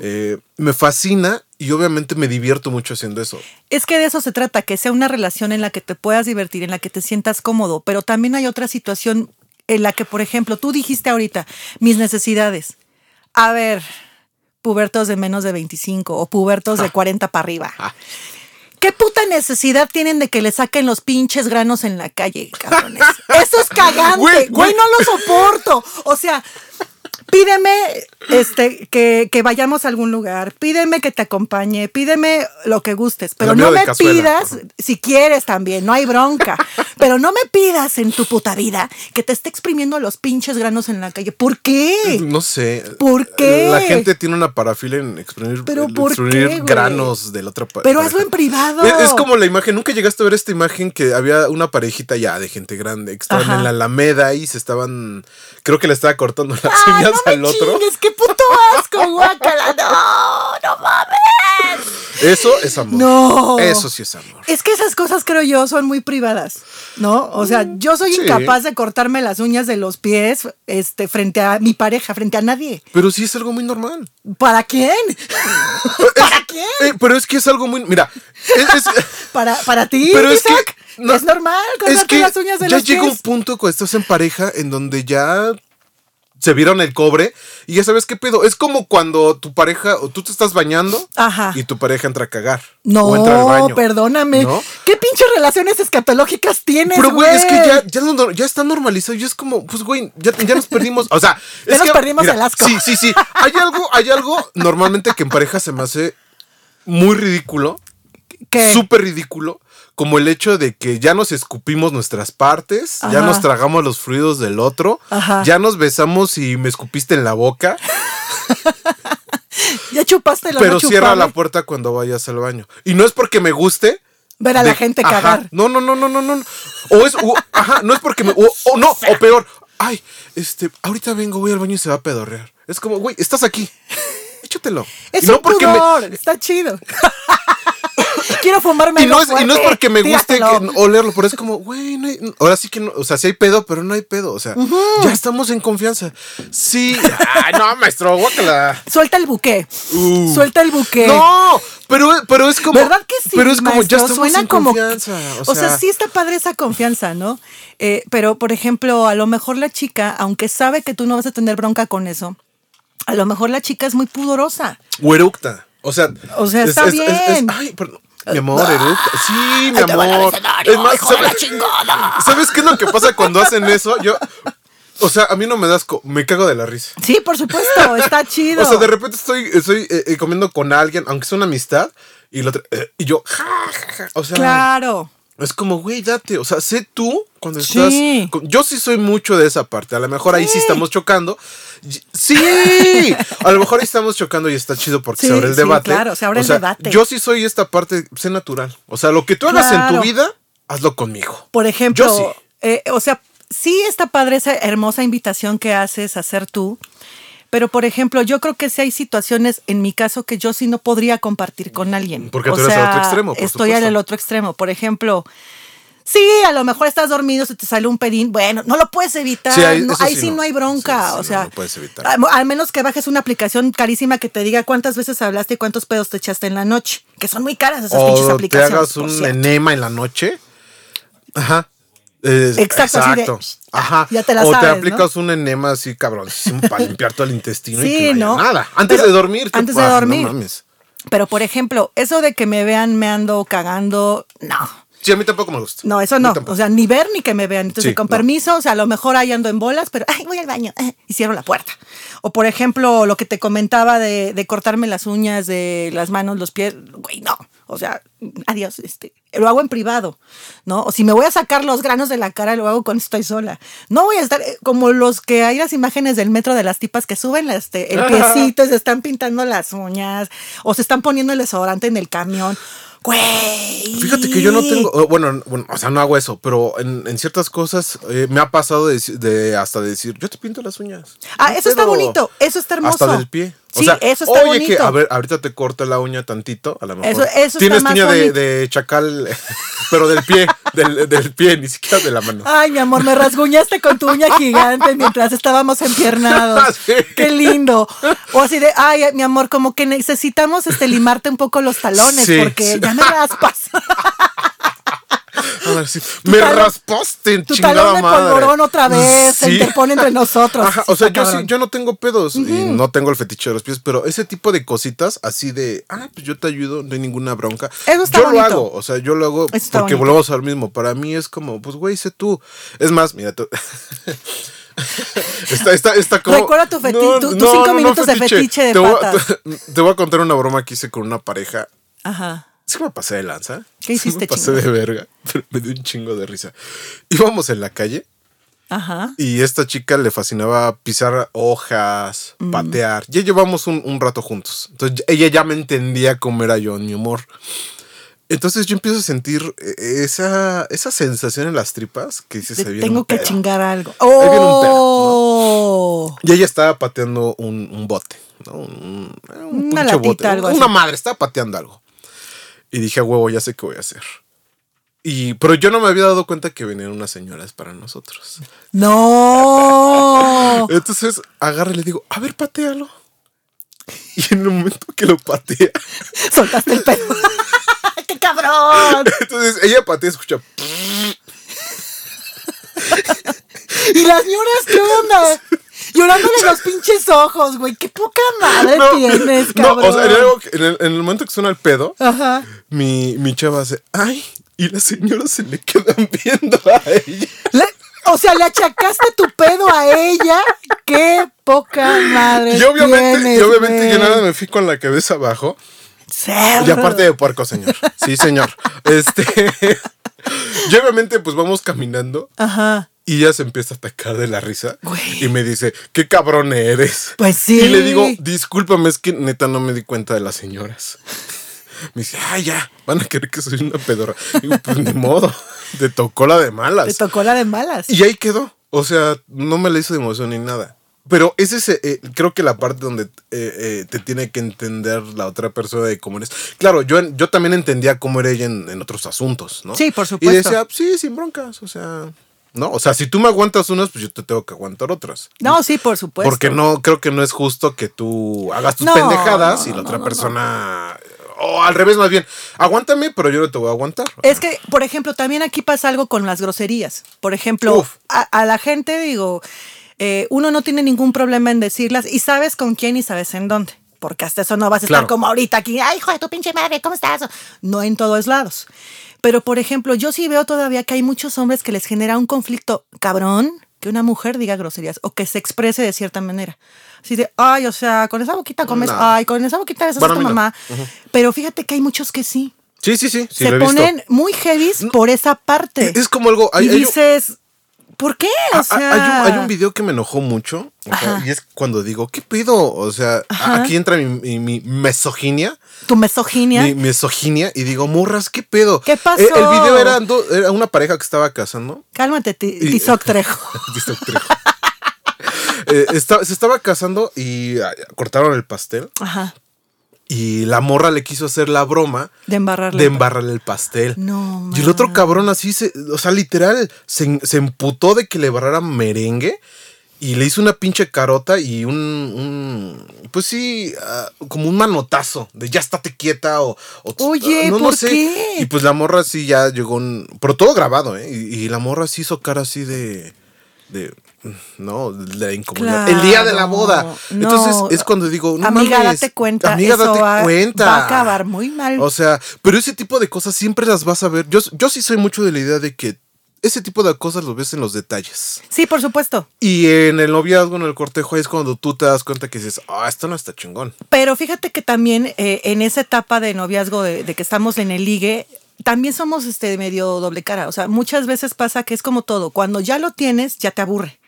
Eh, me fascina y obviamente me divierto mucho haciendo eso. Es que de eso se trata, que sea una relación en la que te puedas divertir, en la que te sientas cómodo, pero también hay otra situación en la que, por ejemplo, tú dijiste ahorita, mis necesidades. A ver, pubertos de menos de 25 o pubertos de 40 para arriba. ¿Qué puta necesidad tienen de que le saquen los pinches granos en la calle, cabrones? Eso es cagante, Güey, no lo soporto. O sea, pídeme este, que, que vayamos a algún lugar, pídeme que te acompañe, pídeme lo que gustes, pero no me cazuela. pidas, si quieres también, no hay bronca, pero no me pidas en tu puta vida que te esté exprimiendo los pinches granos en la calle. ¿Por qué? No sé. ¿Por qué? La gente tiene una parafilia en exprimir, ¿Pero por exprimir qué, granos de la otra Pero pareja. hazlo en privado. Es, es como la imagen, nunca llegaste a ver esta imagen que había una parejita ya de gente grande que estaban Ajá. en la Alameda y se estaban, creo que le estaba cortando las uñas no me al otro. chingues, qué puto asco, guácala. No, no mames. Eso es amor. No. Eso sí es amor. Es que esas cosas creo yo son muy privadas, ¿no? O sea, yo soy Sí. incapaz de cortarme las uñas de los pies este, frente a mi pareja, frente a nadie. Pero sí es algo muy normal. ¿Para quién? ¿Para quién? Eh, pero es que es algo muy. Mira, es, es- ¿Para, para ti, pero es que. Isaac? no, es normal cortarte las uñas de ya los llega un pies. punto cuando estás en pareja en donde ya se vieron el cobre y ya sabes qué pedo. Es como cuando tu pareja o tú te estás bañando y tu pareja entra a cagar. No, o entra al baño. perdóname. ¿No? ¿Qué pinches relaciones escatológicas tienes, Pero, güey, es que ya, ya, lo- ya está normalizado y es como, pues, güey, ya, ya nos perdimos. O sea, Ya es nos que, perdimos el asco. Sí, sí, sí. Hay algo, hay algo normalmente que en pareja se me hace muy ridículo. ¿Qué? Súper ridículo. Como el hecho de que ya nos escupimos nuestras partes, ya nos tragamos los fluidos del otro, Ajá. ya nos besamos y me escupiste en la boca, Ya chupaste la pero no cierra la puerta cuando vayas al baño. Y no es porque me guste, Ver a la gente ajá, cagar. No, no, no, no, no, no. O es, o- ajá, no es porque me, o, o no, o peor. Ay, este, ahorita vengo, voy al baño y se va a pedorrear. Es como, güey, estás aquí. Échatelo. Es Y no porque me- pudor, está chido. Quiero fumarme y no, es, y no es porque me guste que, olerlo, pero es como, güey, no hay- ahora sí que no, o sea, sí hay pedo, pero no hay pedo, o sea, ya estamos en confianza. Sí, ay, no, maestro, guácala. Suelta el buque. Uh. Suelta el buque. No, pero, pero es como, ¿Verdad que sí? Pero es como, maestro? ya estamos Suena en como confianza. O, sea, sí está padre esa confianza, ¿no? Eh, pero, por ejemplo, a lo mejor la chica, aunque sabe que tú no vas a tener bronca con eso, a lo mejor la chica es muy pudorosa. O eructa. O sea, O sea, está bien. ay, perdón. Mi amor, eructa. Sí, mi amor. Es más, ¿sabes, chingada. ¿sabes qué es lo que pasa cuando hacen eso? Yo, o sea, a mí no me das, me cago de la risa. Sí, por supuesto, está chido. O sea, de repente estoy, estoy eh, eh, comiendo con alguien, aunque sea una amistad, y, la otra- eh, y yo, o sea, Claro. Es como, güey, date, o sea, sé tú cuando Sí. estás. con- yo sí soy mucho de esa parte, a lo mejor ahí sí Sí. estamos chocando. Sí, a lo mejor ahí estamos chocando y está chido porque Sí, se abre el sí, debate. claro, se abre O el debate. Yo sí soy esta parte, sé natural. O sea, lo que tú hagas en tu vida, hazlo conmigo. Por ejemplo, Yo sí. eh, o sea, sí está padre esa hermosa invitación que haces a hacer tú, pero por ejemplo, yo creo que sí hay situaciones, en mi caso, que yo sí no podría compartir con alguien. Porque o tú eres sea, al otro extremo, por Estoy supuesto. al otro extremo. Por ejemplo, sí, a lo mejor estás dormido, se te sale un pedín, bueno, no lo puedes evitar. Sí, ahí- no- eso ahí sí no. no hay bronca. Sí, o sea, no puedes evitar. Al, menos que bajes una aplicación carísima que te diga cuántas veces hablaste y cuántos pedos te echaste en la noche, que son muy caras esas pinches O te aplicaciones. hagas por un enema en la noche. Ajá. Eh, Exacto, de- exacto. Ajá. Ya te la o te aplicas un enema así cabroncísimo para limpiar todo el intestino y Sí, que no, haya ¿no? nada. Antes Pero- de dormir. ¿qué antes de dormir. No mames. Pero, por ejemplo, eso de que me vean me ando cagando, no. Sí, a mí tampoco me gusta. No, eso no. O sea, ni ver ni que me vean. Entonces, Sí, con no. permiso, o sea, a lo mejor ahí ando en bolas, pero ay, voy al baño eh, y cierro la puerta. O por ejemplo, lo que te comentaba de, de cortarme las uñas de las manos, los pies, güey, no. O sea, adiós, este, lo hago en privado, ¿no? O si me voy a sacar los granos de la cara, lo hago cuando estoy sola. No voy a estar eh, como los que hay las imágenes del metro de las tipas que suben este, el piecito y se están pintando las uñas o se están poniendo el desodorante en el camión. Güey. Fíjate que yo no tengo, bueno, bueno, o sea, no hago eso, pero en, en ciertas cosas eh, me ha pasado de, de hasta decir, yo te pinto las uñas. Ah, No eso está bonito, eso está hermoso. Hasta del pie. O Sí, sea, eso está oye, que a ver, ahorita te corto la uña tantito, a lo mejor. Eso- eso está Tienes más uña de, chacal, pero del pie, del, del pie, ni siquiera de la mano. Ay, mi amor, me rasguñaste con tu uña gigante mientras estábamos empiernados. Sí. Qué lindo. O así de, ay, mi amor, como que necesitamos este limarte un poco los talones Sí, porque sí. ya me raspas. Me talón- raspaste, Tu chingada talón de madre. polvorón otra vez se interpone entre nosotros. Ajá, o sea, yo sí, yo no tengo pedos y no tengo el fetiche de los pies, pero ese tipo de cositas así de, ah, pues yo te ayudo, no hay ninguna bronca. Eso está yo bonito. lo hago, o sea, yo lo hago porque bonito. volvemos al mismo. Para mí es como, pues güey, sé tú. Es más, mira, tú. está, está, está como. Recuerda tu feti- tu- tus cinco minutos de fetiche de te voy, a- te voy a contar una broma que hice con una pareja. Ajá. Es que me pasé de lanza. ¿Qué Sí hiciste, Me pasé de verga, pero me dio un chingo de risa. Íbamos en la calle Ajá. y esta chica le fascinaba pisar hojas, Mm. patear. Ya llevamos un, un rato juntos. Entonces ella ya me entendía cómo era yo en mi humor. Entonces yo empiezo a sentir eh, esa, esa sensación en las tripas que dice Te se tengo un que pedo". chingar algo. viene un pedo, Oh. Y ella estaba pateando un, un bote, ¿no? Un, un Una latita, bote. algo Una así. madre, estaba pateando algo. Y dije, a huevo, ya sé qué voy a hacer. Y, pero yo no me había dado cuenta que venían unas señoras para nosotros. No. Entonces agarra y le digo, a ver, patealo. Y en el momento que lo patea, Soltaste el pelo. ¡Qué cabrón! entonces ella patea y escucha. ¿Y las ñoras qué onda? Llorándole los pinches ojos, güey. Qué poca madre tienes, no, cabrón. o sea, en, el, en el momento que suena el pedo, Ajá. mi, mi chava hace, ay, y las señoras se le quedan viendo a ella. Le- o sea, le achacaste tu pedo a ella. Qué poca madre. Y obviamente, tienes, y obviamente yo nada me fui con la cabeza abajo. Cerdo. Y aparte de puerco, señor. Sí, señor. Este. y obviamente, pues vamos caminando. Ajá. Y ella se empieza a atacar de la risa. Güey. Y me dice, qué cabrón eres. Pues sí. Y le digo, discúlpame, es que neta no me di cuenta de las señoras. Me dice, ay, ya, van a querer que soy una pedora. Digo, pues ni modo. Te tocó la de Te malas. tocó la de malas. Y ahí quedó. O sea, no me la hizo de emoción ni nada. Pero ese es, eh, creo que la parte donde eh, eh, te tiene que entender la otra persona de cómo eres. Claro, yo, yo también entendía cómo era ella en, en otros asuntos, ¿no? Sí, por Y supuesto. decía, sí, sin broncas, o sea, ¿no? O sea, si tú me aguantas unas, pues yo te tengo que aguantar otras. No, sí, por supuesto. Porque no, creo que no es justo que tú hagas tus No, pendejadas no, y la otra persona... O al revés, más bien, aguántame, pero yo no te voy a aguantar. Es que, por ejemplo, también aquí pasa algo con las groserías. Por ejemplo, a, a la gente, digo, eh, uno no tiene ningún problema en decirlas y sabes con quién y sabes en dónde. Porque hasta eso no vas a estar como ahorita aquí, ay, hijo de tu pinche madre, ¿cómo estás? No en todos lados. Pero, por ejemplo, yo sí veo todavía que hay muchos hombres que les genera un conflicto cabrón que una mujer diga groserías o que se exprese de cierta manera. Así de, ay, o sea, con esa boquita comes, No. ay, con esa boquita besas Bueno, a tu no. mamá. Pero fíjate que hay muchos que sí. Sí, sí, sí, sí, se visto. ponen muy heavies por esa parte. Es como algo... hay- y dices, ¿por qué? O Ah, sea, hay, un, hay un video que me enojó mucho. o sea, Ajá. y es cuando digo, ¿qué pido? O sea, Ajá. aquí entra mi, mi, mi misoginia. tu misoginia. Mi misoginia. Y digo, morras, ¿qué pedo? ¿Qué pasó? Eh, el video era, una pareja que estaba casando. Cálmate, Tizoc Trejo. Dice Trejo. Eh, se estaba casando y ah, cortaron el pastel. Ajá. Y la morra le quiso hacer la broma De embarrarle. de embarrarle el pastel. No, Y el otro cabrón así, se, o sea, literal, se, se emputó de que le barraran merengue y le hizo una pinche carota y un, un- pues sí, ah, como un manotazo de ya estate quieta o... o- Oye, no, no ¿por sé. qué? Y pues la morra sí ya llegó, un- pero todo grabado, ¿eh? Y, y la morra sí hizo cara así de... de no, la incomodidad. el día de la boda. no. Entonces es cuando digo, no amiga, mames, date cuenta. Amiga, eso date va, cuenta. Va a acabar muy mal. O sea, pero ese tipo de cosas siempre las vas a ver. Yo, yo sí soy mucho de la idea de que ese tipo de cosas los ves en los detalles. sí, por supuesto. Y en el noviazgo, en el cortejo, es cuando tú te das cuenta que dices, ah, esto no está chingón. Pero fíjate que también eh, en esa etapa de noviazgo, de, de que estamos en el ligue, también somos este medio doble cara. O sea, muchas veces pasa que es como todo. Cuando ya lo tienes, ya te aburre.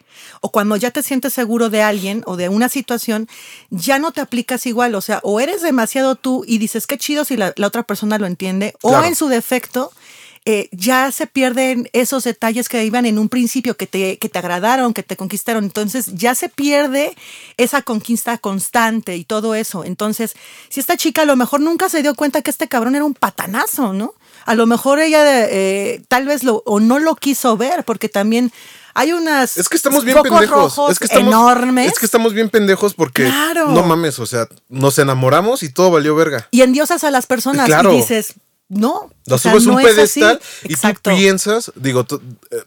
O cuando ya te sientes seguro de alguien o de una situación, ya no te aplicas igual. O sea, o eres demasiado tú y dices, qué chido si la, la otra persona lo entiende, o en su defecto, eh, ya se pierden esos detalles que iban en un principio, que te, que te agradaron, que te conquistaron. Entonces ya se pierde esa conquista constante y todo eso. Entonces, si esta chica a lo mejor nunca se dio cuenta que este cabrón era un patanazo, ¿no? A lo mejor ella eh, tal vez lo o no lo quiso ver, porque también hay unas Es que estamos bien pendejos. rojos Es que estamos, enormes. Es que estamos bien pendejos porque Claro. no mames, o sea, nos enamoramos y todo valió verga. y endiosas a las personas Claro. y dices, no. Lo sea, subes no un pedestal y tú Exacto. piensas, digo, tú- eh,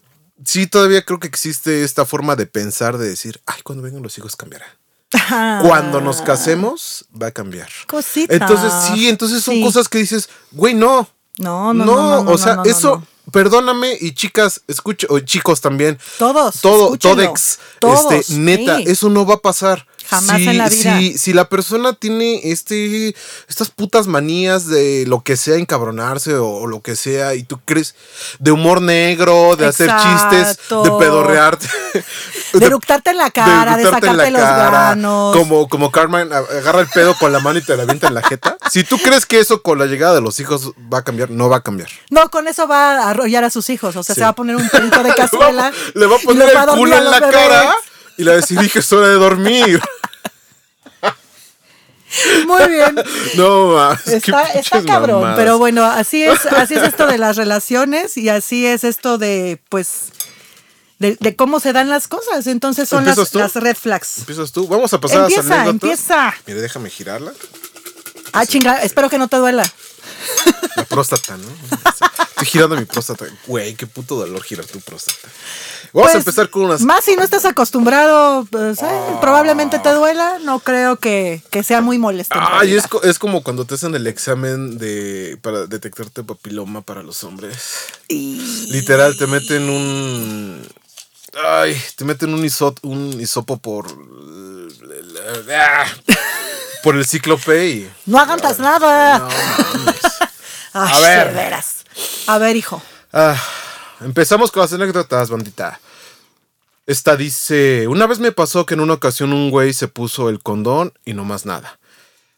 sí, todavía creo que existe esta forma de pensar, de decir, ay, cuando vengan los hijos cambiará. Ajá. Cuando nos casemos, va a cambiar. Cositas. Entonces, sí, entonces son Sí. cosas que dices, güey, no. No, no, no, no, no, o sea, no, no, eso, no. perdóname, y chicas, escucha, o chicos también. Todos, Todo, todex. Todos, este, neta, sí. eso no va a pasar. Jamás si, en la vida. Si, si la persona tiene este, estas putas manías de lo que sea, encabronarse o, o lo que sea, y tú crees de humor negro, de hacer chistes, Exacto. de pedorrearte. De eructarte en la cara, de, en sacarte los cara, granos. Como, como Carmen agarra el pedo con la mano y te la avienta en la jeta. Si tú crees que eso con la llegada de los hijos va a cambiar, no va a cambiar. No, con eso va a arrollar a sus hijos. O sea, Sí. se va a poner un pelito de cazuela. Le va a poner los va a el dormir culo en la bebés. cara y le va a decir, dije, es hora de dormir. Muy bien. No, más. Está, está cabrón, pero bueno, así es, así es esto de las relaciones y así es esto de, pues, de, de cómo se dan las cosas. Entonces son las, las red flags. ¿Empiezas tú? Vamos a pasar a Empieza, anécdotas. empieza. Mire, déjame girarla. Ah, chinga, espero que no te duela. La próstata, ¿no? Estoy girando mi próstata. Güey, qué puto dolor girar tu próstata. Vamos a Pues, empezar con unas. Más si no estás acostumbrado, pues, eh, probablemente te duela. No creo que, que sea muy molesto. Ay, es, es como cuando te hacen el examen de para detectarte papiloma para los hombres. Literal, te meten un. Ay, te meten un, isot, un hisopo por. ah, Por el cíclope y. No aguantas nada. No. Ay, a ver. A ver, hijo. Ah, empezamos con las anécdotas, bandita. Esta dice: Una vez me pasó que en una ocasión un güey se puso el condón y no más nada.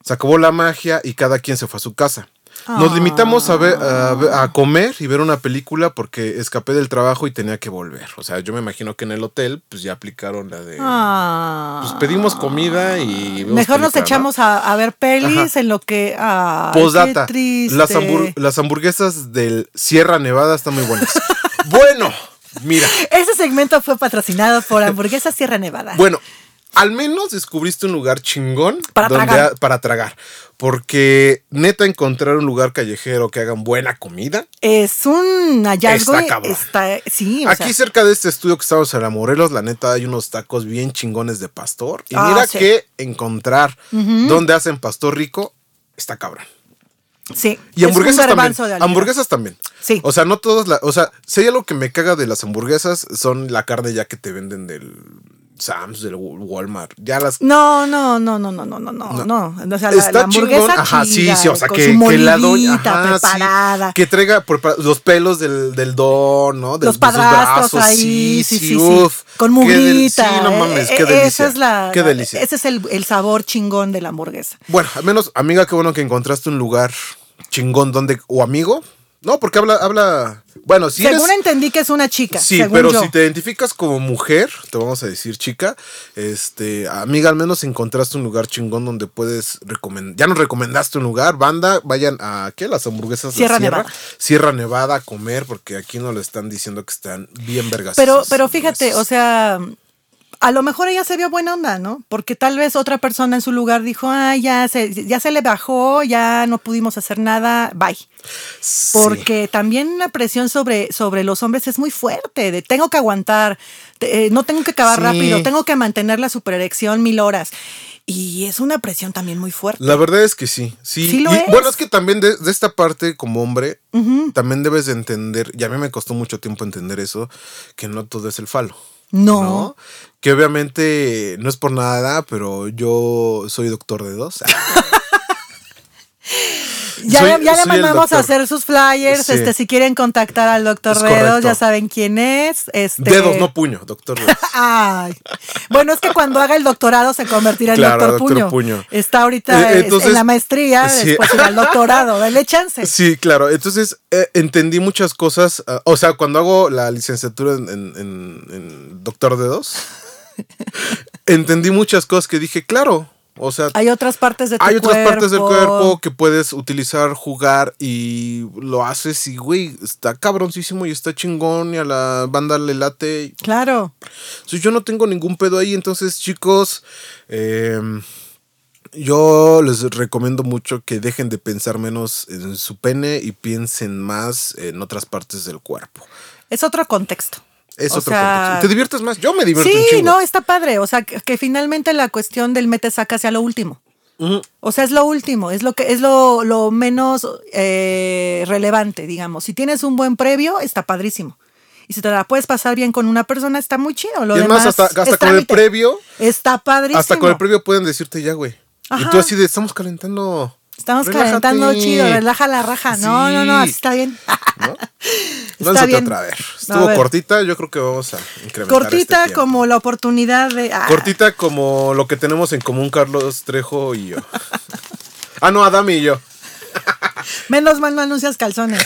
Se acabó la magia y cada quien se fue a su casa. Nos limitamos a, ver- a comer y ver una película porque escapé del trabajo y tenía que volver. O sea, yo me imagino que en el hotel pues ya aplicaron la de... Ah. Pues pedimos comida y... Mejor nos echamos a, a ver pelis Ajá. en lo que. Ah, Postdata. Las, hambur- las hamburguesas del Sierra Nevada están muy buenas. bueno, mira. Ese segmento fue patrocinado por Hamburguesa Sierra Nevada. Bueno, al menos descubriste un lugar chingón Para donde tragar. ha- para tragar. Porque neta encontrar un lugar callejero que hagan buena comida. es un hallazgo. Está cabrón. está- sí, o Aquí sea, cerca de este estudio que estamos en la Morelos, la neta hay unos tacos bien chingones de pastor. Y Ah, mira sí. que encontrar donde hacen pastor rico está cabrón. sí. Y es hamburguesas también. Hamburguesas también. Sí. O sea, no todas las. O sea, si hay algo que me caga de las hamburguesas, son la carne ya que te venden del Sam's, del Walmart. Ya las. No, no, no, no, no, no, no, no, no. O sea, la, Está la hamburguesa chingón. Ajá, sí, chida, sí. O sea, que, que la doña. molidita ajá, sí, preparada. que traiga los pelos del, del don, ¿no? De, los padrastros brazos, ahí, sí, sí, sí. uf. Con del- mugrita. Sí, no mames, eh, qué eh, delicia. Esa es la, Qué delicia. Ese es el, el sabor chingón de la hamburguesa. Bueno, al menos, amiga, qué bueno que encontraste un lugar chingón donde. O amigo. No, porque habla. habla bueno, si Según eres. entendí que es una chica. Sí, según pero yo. si te identificas como mujer, te vamos a decir chica, este, amiga, al menos encontraste un lugar chingón donde puedes recomendar. Ya nos recomendaste un lugar, banda, vayan a ¿qué? Las hamburguesas de Sierra Sierra Nevada. Sierra Nevada a comer, porque aquí nos lo están diciendo que están bien vergas. Pero, pero fíjate, o sea, a lo mejor ella se vio buena onda, ¿no? Porque tal vez otra persona en su lugar dijo, ah, ya se, ya se le bajó, ya no pudimos hacer nada, bye. Porque también la presión sobre, sobre los hombres es muy fuerte, de tengo que aguantar, eh, no tengo que acabar Sí. rápido, tengo que mantener la supererección mil horas. Y es una presión también muy fuerte. La verdad es que sí. Sí, Sí lo Y, es. Bueno, es que también de, de esta parte, como hombre, también debes de entender, y a mí me costó mucho tiempo entender eso, que no todo es el falo. No. Que obviamente no es por nada, pero yo soy doctor de dos. Ya, Soy- ya le mandamos a hacer sus flyers. Sí. Este, si quieren contactar al doctor Dedos, ya saben quién es. Este, Dedos, no puño, doctor dedos. Ay. Bueno, es que cuando haga el doctorado se convertirá en Claro, doctor, doctor puño. Puño. Está ahorita Eh, entonces- en la maestría, sí. después irá al doctorado. Dale chance. Sí, claro. Entonces eh, entendí muchas cosas. ah, o sea, cuando hago la licenciatura en, en- en- en Doctor de Dos, entendí muchas cosas que dije, claro. O sea, Hay otras partes de tu hay otras partes del cuerpo. que puedes utilizar, jugar y lo haces y, güey, está cabroncísimo y está chingón y a la banda le late. Claro. So, yo no tengo ningún pedo ahí, entonces chicos, eh, yo les recomiendo mucho que dejen de pensar menos en su pene y piensen más en otras partes del cuerpo. Es otro contexto. Es O otro sea, contexto. Te diviertes más. Yo me divierto un Sí, chingo. no, está padre. O sea, que, que finalmente la cuestión del mete saca sea lo último. O sea, es lo último, es lo que es lo, lo menos eh, relevante, digamos. Si tienes un buen previo, está padrísimo. Y si te la puedes pasar bien con una persona, está muy chido. Lo y demás más, hasta, hasta es con el previo, Está padrísimo. hasta con el previo pueden decirte ya, güey. Y Ajá. tú así de, estamos calentando. Estamos Relájate. calentando chido, relaja la raja. No, no, no, Sí. así está bien. ¿No? Está bien. otra vez. Estuvo ver. cortita, yo creo que vamos a incrementar Cortita este como la oportunidad de. ah, Cortita como lo que tenemos en común Carlos Trejo y yo. ah, no, Adami y yo. Menos mal no anuncias calzones.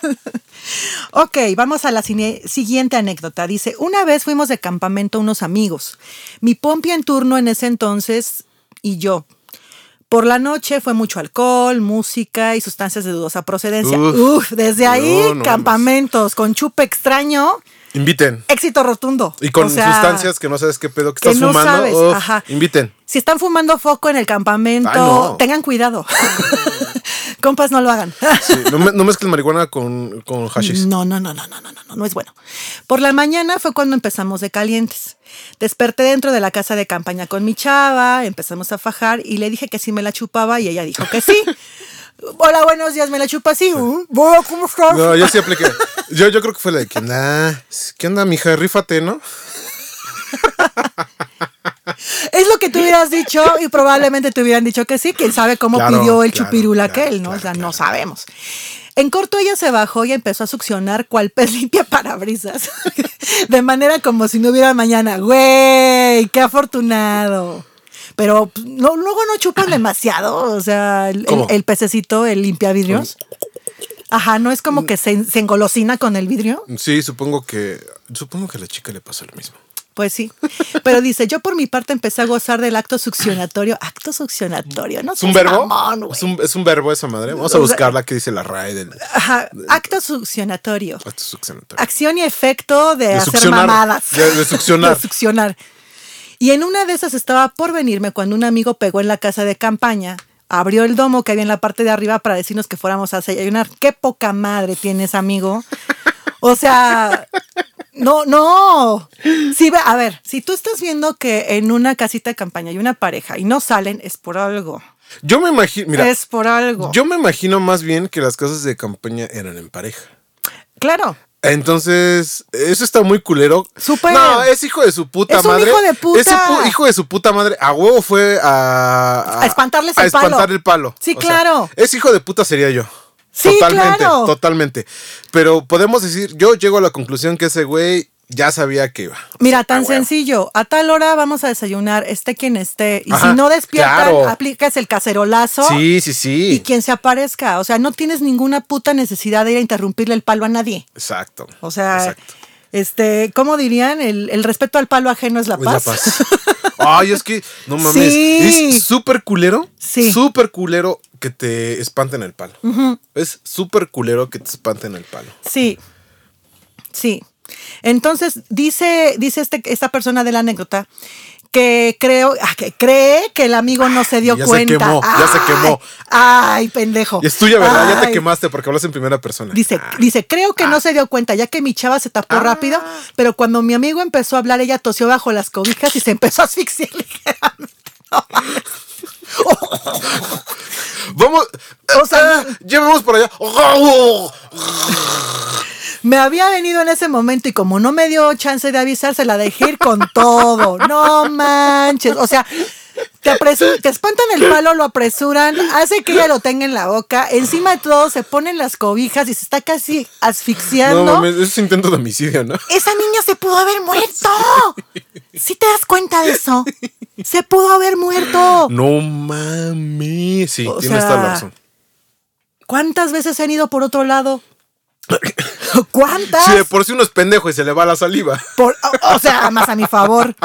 ok, vamos a la siguiente anécdota. Dice, una vez fuimos de campamento unos amigos. Mi pompi en turno en ese entonces y yo. Por la noche fue mucho alcohol, música y sustancias de dudosa procedencia. Uf. Uf, desde ahí, No, no campamentos con chupe extraño, Inviten. éxito rotundo. Y con O sea, sustancias que no sabes qué pedo que que estás no fumando. sabes, uf, ajá. Inviten. Si están fumando foco en el campamento, Ay, tengan cuidado. Compas, no lo hagan. Sí, no, no, mezclen marihuana con, con hashish. No, no, no, no, no, no, no, no es bueno. Por la mañana fue cuando empezamos de calientes. Desperté dentro de la casa de campaña con mi chava, empezamos a fajar y le dije que sí me la chupaba y ella dijo que sí. Hola, buenos días, me la chupa así. Uh, ¿Cómo estás? No, yo sí apliqué. Yo, yo creo que fue la de que onda, ¿qué onda, mija? Rífate, ¿no? Es lo que tú hubieras dicho y probablemente te hubieran dicho que sí. Quién sabe cómo Claro, pidió el claro, chupirul aquel, ¿no? o sea, no sabemos. En corto ella se bajó y empezó a succionar cual pez limpia parabrisas. De manera como si no hubiera mañana. Güey, qué afortunado. Pero pues, no, luego no chupan demasiado. O sea, el, ¿Cómo? el- el pececito, el limpia vidrios. Ajá, no es como que se, se engolosina con el vidrio. Sí, supongo que. Supongo que a la chica le pasó lo mismo. Pues sí. Pero dice, yo por mi parte empecé a gozar del acto succionatorio. Acto succionatorio, no ¿Es un verbo? mamón. ¿Es, un, es un verbo esa madre. Vamos a buscarla que dice la RAE del Ajá, acto succionatorio. acto succionatorio. Acción y efecto de, De hacer mamadas. de- de succionar. De succionar. Y en una de esas estaba por venirme cuando un amigo pegó en la casa de campaña, abrió el domo que había en la parte de arriba para decirnos que fuéramos a desayunar. Qué poca madre tienes, amigo. O sea, no, no. Sí, ve- a ver, si tú estás viendo que en una casita de campaña hay una pareja y no salen, es por algo. Yo me imagino. Mira, es por algo. yo me imagino más bien que las casas de campaña eran en pareja. claro. Entonces, eso está muy culero. Súper. No, es hijo de su puta Es un madre. hijo de puta. Ese pu- hijo de su puta madre. A huevo fue a. A espantarles a el palo. espantar el palo. Sí, O sea, claro. ese hijo de puta sería yo. Sí, totalmente, claro. totalmente. Pero podemos decir, yo llego a la conclusión que ese güey ya sabía que iba. Mira, tan Ah, sencillo. A tal hora vamos a desayunar, esté quien esté. Y Ajá, si no despiertan, claro. aplicas el cacerolazo. Sí, sí, sí. Y quien se aparezca. O sea, no tienes ninguna puta necesidad de ir a interrumpirle el palo a nadie. Exacto. O sea, exacto. este, ¿cómo dirían? El, el respeto al palo ajeno es la Es la paz. paz. Ay, es que, no mames. Sí. Es súper culero. Sí. Súper culero que te espanten el palo. Es súper culero que te espanten el palo. Sí. Sí. Entonces, dice, dice este, esta persona de la anécdota que creo, ah, que cree que el amigo no se dio Ya se cuenta. quemó, ya se quemó. Ay, pendejo. Y es tuya, ¿verdad? Ya te quemaste porque hablas en primera persona. Dice, Ah. dice, creo que no se dio cuenta, ya que mi chava se tapó rápido, pero cuando mi amigo empezó a hablar, ella tosió bajo las cobijas y se empezó a asfixiar ligeramente. Vamos. O sea- ah, ya vamos por allá. Me había venido en ese momento y como no me dio chance de avisar, se la dejé ir con todo. No manches. O sea, te, te espantan el palo, lo apresuran, hace que ella lo tenga en la boca. Encima de todo, se ponen las cobijas y se está casi asfixiando. No mames, es intento de homicidio, ¿no? Esa niña se pudo haber muerto. ¿Sí te das cuenta de eso? Se pudo haber muerto. No mames. Sí, O tienes sea, la razón. ¿Cuántas veces se han ido por otro lado? ¿Cuántas? Si de por sí uno es pendejo y se le va la saliva. Por- o, o sea, más a mi favor.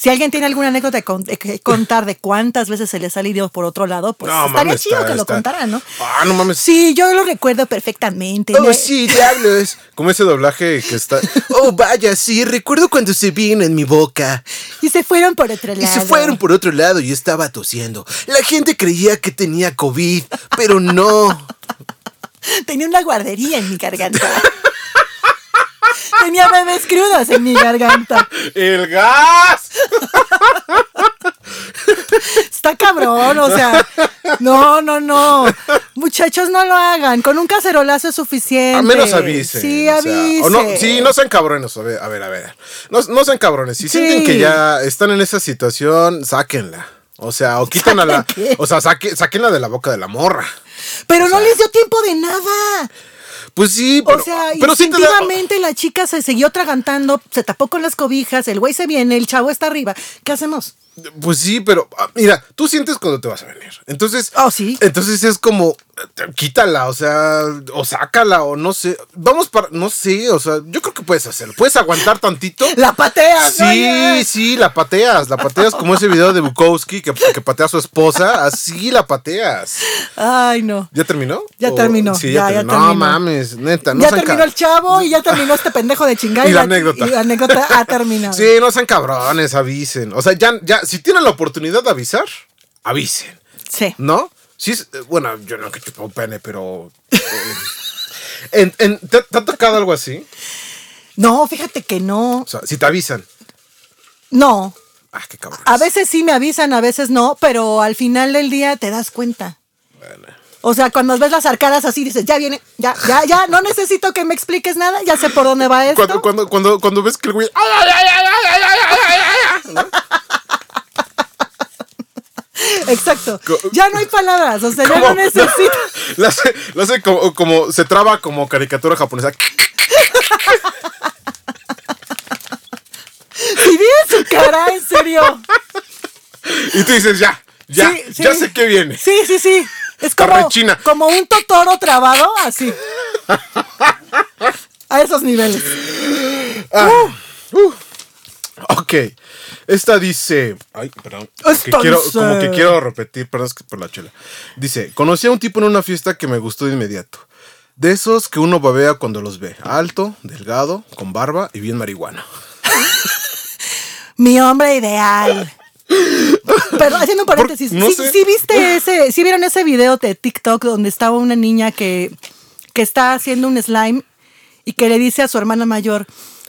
Si alguien tiene alguna anécdota que contar de cuántas veces se les ha salido por otro lado, pues No, estaría mames, chido está- que lo está- contaran, ¿no? Ah, no mames. Sí, yo lo recuerdo perfectamente. Oh, Me- sí, diablos. Como ese doblaje que está. Oh, vaya, sí, recuerdo cuando se vino en mi boca. Y se fueron por otro lado. Y se fueron por otro lado y estaba tosiendo. La gente creía que tenía COVID, pero no. Tenía una guardería en mi garganta. Tenía bebés crudos en mi garganta. ¡El gas! Está cabrón, o sea. No, no, no. Muchachos, no lo hagan. Con un cacerolazo es suficiente. A menos avisen. Sí, o sea, avisen. o no, sí, no sean cabrones. A ver, a ver. A ver. No, no sean cabrones. Si Sí. sienten que ya están en esa situación, sáquenla. O sea, o quitan a la. ¿Saquen qué? O sea, saque, sáquenla de la boca de la morra. Pero no les dio tiempo de nada. Pues sí, pero. o sea, pero sí te da- instintivamente la chica se siguió atragantando, se tapó con las cobijas, el güey se viene, el chavo está arriba. ¿Qué hacemos? Pues sí, pero ah, mira, tú sientes cuando te vas a venir. Entonces, Oh, sí. entonces es como eh, quítala, o sea, o sácala o no sé. Vamos para no sé, o sea, yo creo que puedes hacerlo. Puedes aguantar tantito. La pateas. Sí, oye. sí, la pateas, la pateas como ese video de Bukowski que, que patea a su esposa, así la pateas. Ay, no. ¿Ya terminó? Ya O- terminó, Sí, ya, ya, ya terminó. No mames, neta, no ya terminó el chavo y ya terminó este pendejo de chingar. Y la anécdota. Y la anécdota ha terminado. Sí, no sean cabrones, avisen. O sea, ya, ya, si tienen la oportunidad de avisar, avisen. Sí. ¿No? Sí, eh, bueno, yo no que chupo un pene, pero. Eh, ¿te, ha tocado algo así? No, fíjate que no. O sea, si te avisan. No. Ah, qué cabrón. A veces sí me avisan, a veces no, pero al final del día te das cuenta. Bueno. O sea, cuando ves las arcadas así, dices, ya viene, ya, ya, ya, no necesito que me expliques nada, ya sé por dónde va esto. Cuando, cuando, cuando, cuando ves que el güey. ¿no? Exacto. Ya no hay palabras, o sea, ya Como- no necesito. Lo hace, lo hace como, como. Se traba como caricatura japonesa. Y vi en su cara, en serio. Y tú dices, ya, ya, Sí, sí. ya sé qué viene. Sí, sí, sí. Es como, Arrechina. como un totoro trabado, así. A esos niveles. Ok. Esta dice. Ay, perdón. Esta que quiero, dice- Como que quiero repetir, perdón, es que por la chela. Dice: Conocí a un tipo en una fiesta que me gustó de inmediato. De esos que uno babea cuando los ve. Alto, delgado, con barba y bien marihuana. Mi hombre ideal. Pero haciendo un paréntesis, no ¿sí, sé. sí viste ese, sí vieron ese video de TikTok donde estaba una niña que, que está haciendo un slime y que le dice a su hermana mayor,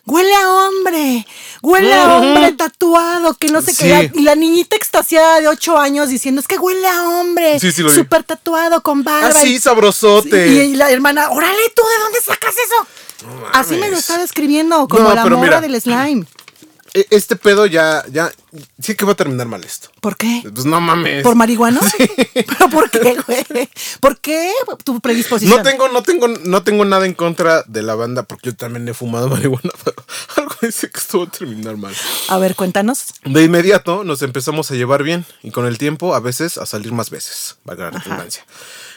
huele a hombre, huele a hombre tatuado, que no sé Sí. qué. Y la niñita extasiada de 8 años diciendo, es que huele a hombre, Sí, sí súper tatuado, con barba. Así, y- sabrosote. y la hermana, órale, ¿tú de dónde sacas eso? Así me lo está describiendo, como No, la morra mira. del slime. E- Este pedo ya, ya. Sí que va a terminar mal esto. ¿Por qué? Pues no mames. ¿Por marihuana? ¿Pero por qué, güey? ¿Por qué tu predisposición? No tengo, no tengo, no tengo nada en contra de la banda porque yo también he fumado marihuana, pero algo dice que esto va a terminar mal. A ver, cuéntanos. De inmediato nos empezamos a llevar bien y con el tiempo a veces a salir más veces, valga la redundancia.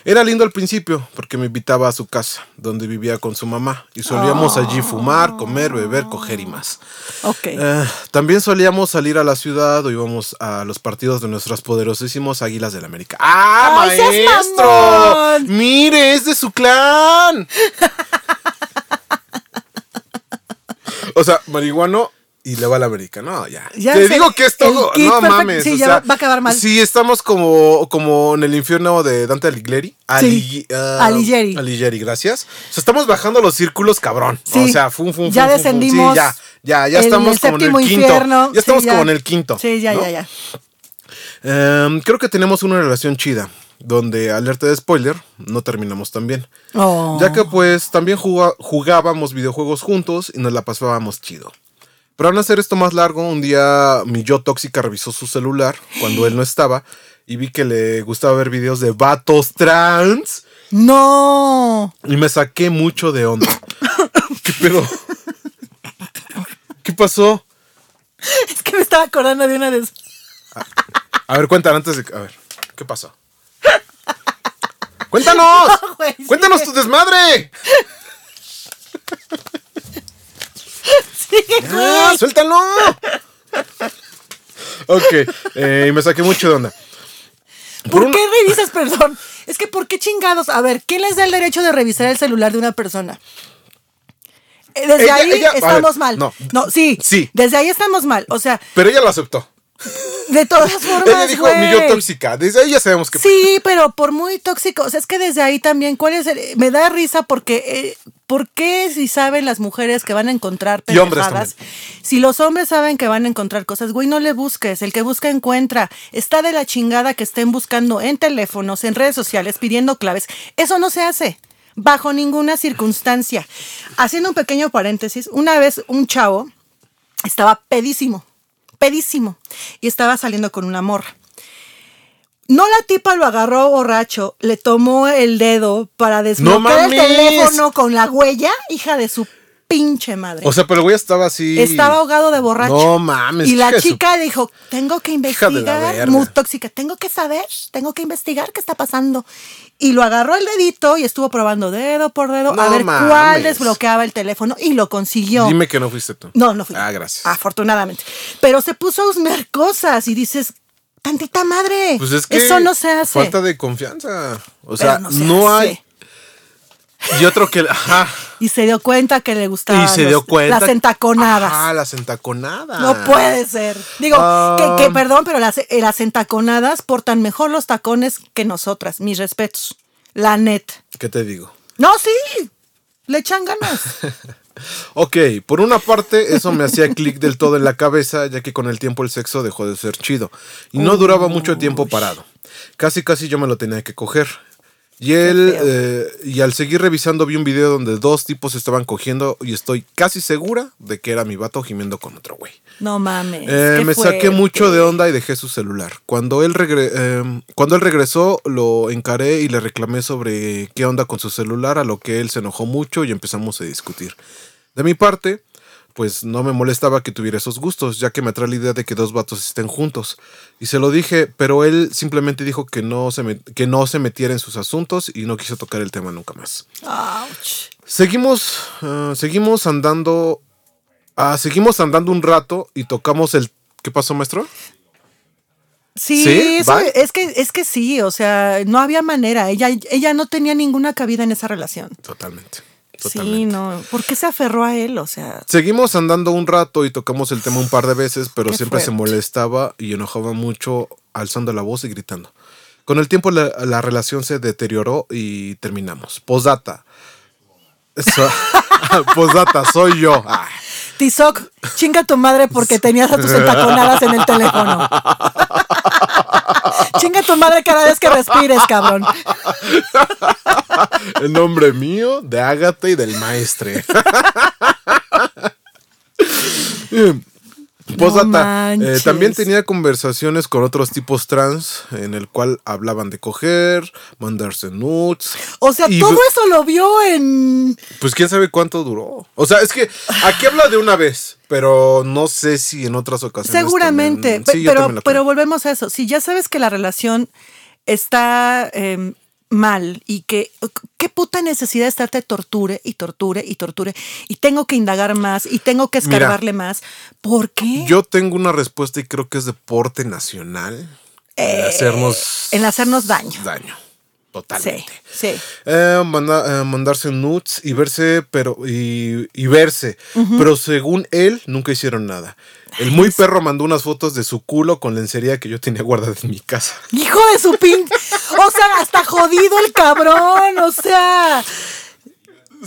Era lindo al principio porque me invitaba a su casa, donde vivía con su mamá, y solíamos allí fumar, comer, beber, coger y más. Ok. Eh, también solíamos salir a la ciudad o íbamos a los partidos de nuestras poderosísimos Águilas del América. ¡Ah, ¡Ay, maestro! ¡Mire, es de su clan! O sea, marihuano y le va a la América. No, ya. Ya Te sé, digo que esto. No perfecto. mames. Sí, o ya sea, va- a acabar mal. Sí, estamos como, como en el infierno de Dante Alighieri. Ali- ah, Alighieri. Alighieri, gracias. O sea, estamos bajando los círculos, cabrón. Sí. O sea, fum, fum, Ya fum, fum, fum. descendimos Sí, ya, ya, ya estamos el como en el quinto. infierno. Ya estamos Sí, como en el quinto. Sí, ya, ¿no? ya, ya. Em, creo que tenemos una relación chida. Donde, alerta de spoiler, no terminamos tan bien. Oh. Ya que pues también jugábamos videojuegos juntos y nos la pasábamos chido. Para no hacer esto más largo, un día mi yo tóxica revisó su celular cuando él no estaba y vi que le gustaba ver videos de vatos trans No. y me saqué mucho de onda. ¿Qué pedo? ¿Qué pasó? Es que me estaba acordando de una de esas. A ver, cuéntanos antes de... A ver, ¿qué pasó? ¡Cuéntanos! No, güey, sí. ¡Cuéntanos tu desmadre! ¡Ah, suéltalo! ok, eh, me saqué mucho de onda. ¿Por qué revisas, perdón? Es que, ¿por qué chingados? A ver, ¿quién les da el derecho de revisar el celular de una persona? Eh, Desde Ella- ahí ella- estamos ver, mal. no. No, sí. Sí. Desde ahí estamos mal. O sea, Pero ella lo aceptó. De todas formas. Ella dijo, yo tóxica. Desde ahí ya sabemos que... Sí, pero por muy tóxico. O sea, es que desde ahí también, ¿cuál es el- Me da risa porque. eh, ¿Por qué si saben las mujeres que van a encontrar pendejadas? Si los hombres saben que van a encontrar cosas, güey, no le busques. El que busca encuentra. Está de la chingada que estén buscando en teléfonos, en redes sociales, pidiendo claves. Eso no se hace. Bajo ninguna circunstancia. Haciendo un pequeño paréntesis, una vez un chavo estaba pedísimo, pedísimo, y estaba saliendo con una morra. No la tipa lo agarró borracho, le tomó el dedo para desbloquear el mames. teléfono con la huella, hija de su pinche madre. O sea, pero el güey estaba así... Estaba ahogado de borracho. No mames, Y la su- chica dijo, tengo que investigar, muy tóxica, tengo que saber, tengo que investigar qué está pasando. Y lo agarró el dedito y estuvo probando dedo por dedo a ver cuál desbloqueaba el teléfono y lo consiguió. Dime que no fuiste tú. No, no fui. Ah, gracias. Afortunadamente. Pero se puso a husmear cosas y dices, tantita madre. Pues es que... Eso no se hace. Falta de confianza. O Pero sea, no hay... Y otro que... Ajá. Y se dio cuenta que le gustaban Y se los- cuenta... las entaconadas. Ah, las entaconadas. No puede ser. Digo, Ah. que, que, perdón, pero las, eh, las entaconadas portan mejor los tacones que nosotras. Mis respetos. La net. ¿Qué te digo? No, sí. Le echan ganas. Ok, por una parte eso me hacía clic del todo en la cabeza, ya que con el tiempo el sexo dejó de ser chido y no duraba mucho tiempo parado. Casi casi yo me lo tenía que coger. Y él, eh, y al seguir revisando vi un video donde dos tipos estaban cogiendo y estoy casi segura de que era mi vato gimiendo con otro güey. No mames. Eh, me saqué mucho de onda y dejé su celular. Cuando él, regre- eh, cuando él regresó, lo encaré y le reclamé sobre qué onda con su celular, a lo que él se enojó mucho y empezamos a discutir. De mi parte, pues no me molestaba que tuviera esos gustos, ya que me atrae la idea de que dos vatos estén juntos. Y se lo dije, pero él simplemente dijo que no se, me- que no se metiera en sus asuntos y no quiso tocar el tema nunca más. Ouch. Seguimos, ah, seguimos andando, ah, seguimos andando un rato y tocamos el... ¿Qué pasó, maestro? Sí, ¿Sí? es que es que sí, o sea, no había manera. Ella, ella no tenía ninguna cabida en esa relación. Totalmente. Sí, no. ¿Por qué se aferró a él? O sea, Seguimos andando un rato y tocamos el tema un par de veces, pero siempre se molestaba y enojaba mucho alzando la voz y gritando. Con el tiempo la, la relación se deterioró y terminamos. Posdata. So- Posdata, soy yo. Ah. Tizoc, chinga tu madre porque tenías a tus entaconadas en el teléfono. chinga tu madre cada vez que respires, cabrón. En nombre mío, de Ágata y del maestre. Postdata, eh, también tenía conversaciones con otros tipos trans en el cual hablaban de coger, mandarse nudes. O sea, y todo eso lo vio en. Pues quién sabe cuánto duró. O sea, es que aquí habla de una vez, pero no sé si en otras ocasiones. Seguramente. también- Sí, pero, pero volvemos a eso. Si ya sabes que la relación está em, mal y que qué puta necesidad de estarte torture y torture y torture y tengo que indagar más y tengo que Mira, escarbarle más. ¿Por qué? Yo tengo una respuesta y creo que es deporte nacional. el Eh, hacernos en hacernos daño. daño. Totalmente. Sí, sí. Eh, manda- eh, mandarse nudes y verse, pero y, y verse. Pero según él, nunca hicieron nada. El muy perro mandó unas fotos de su culo con lencería que yo tenía guardada en mi casa. Hijo de su pin. O sea, hasta jodido el cabrón. O sea,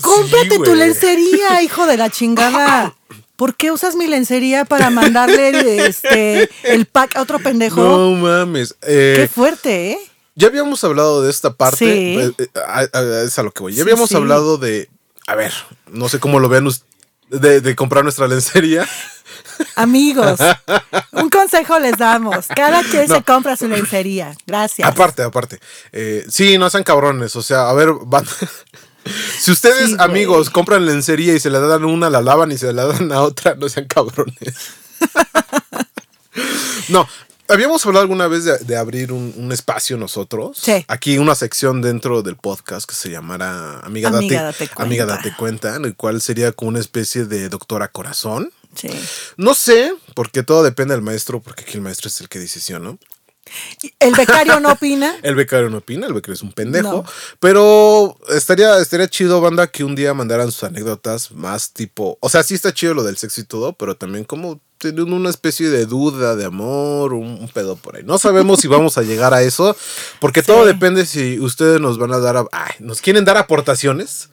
cómprate tu lencería, hijo de la chingada. ¿Por qué usas mi lencería para mandarle este el pack a otro pendejo? No mames. Eh, Qué fuerte, ¿eh? ya habíamos hablado de esta parte. Sí. eh, eh, es a lo que voy. Ya Sí, habíamos hablado de. A ver, no sé cómo lo vean ustedes. De, de comprar nuestra lencería. Amigos, un consejo les damos. Cada quien No. se compra su lencería. Gracias. Aparte, aparte. Eh, sí, no sean cabrones. O sea, a ver, van- si ustedes, Sí, amigos, compran lencería y se la dan a una, la lavan y se la dan a otra, no sean cabrones. no. Habíamos hablado alguna vez de, de abrir un, un espacio nosotros. Sí. Aquí una sección dentro del podcast que se llamara Amiga, Amiga, date, date cuenta. Amiga Date Cuenta, en el cual sería como una especie de doctora corazón. Sí. No sé, porque todo depende del maestro, porque aquí el maestro es el que dice sí o no. ¿El becario no opina? El becario no opina, el becario es un pendejo. No. Pero estaría, estaría chido, banda, que un día mandaran sus anécdotas más tipo. O sea, sí está chido lo del sexo y todo, pero también como teniendo una especie de duda, de amor, un, un pedo por ahí. No sabemos si vamos a llegar a eso, porque todo depende si ustedes nos van a dar. a- ay, nos quieren dar aportaciones.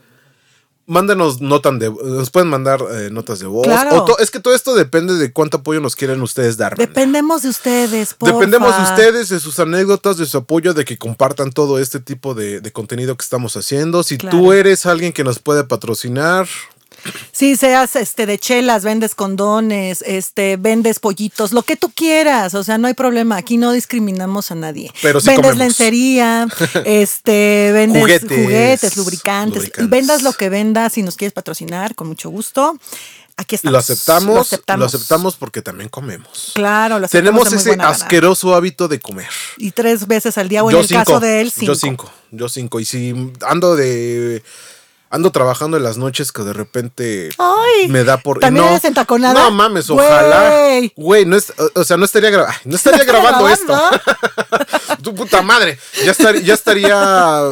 Mándenos notas de, nos pueden mandar eh, notas de voz. Claro. O to- es que todo esto depende de cuánto apoyo nos quieren ustedes dar. Dependemos de ustedes. porfa. Dependemos de ustedes, de sus anécdotas, de su apoyo, de que compartan todo este tipo de, de contenido que estamos haciendo. Si Claro. tú eres alguien que nos puede patrocinar, Sí, seas este de chelas, vendes condones, este, vendes pollitos, lo que tú quieras, o sea, no hay problema, aquí no discriminamos a nadie. Pero sí vendes comemos. lencería, este, vendes Juguetes, juguetes, lubricantes, lubricantes. vendas lo que vendas si nos quieres patrocinar, con mucho gusto. Aquí estamos. lo aceptamos, Lo aceptamos. lo aceptamos porque también comemos. Claro, lo aceptamos Tenemos ese gana. asqueroso hábito de comer. Y tres veces al día, o en el caso de él, cinco. Yo cinco, yo cinco. Y si ando de... Ando trabajando en las noches que de repente Ay, me da por... ¿también no, eres entaconada? No mames, ojalá. Güey. No es, o sea, no estaría, gra- ay, no estaría grabando esto. tu puta madre. Ya, estar- ya estaría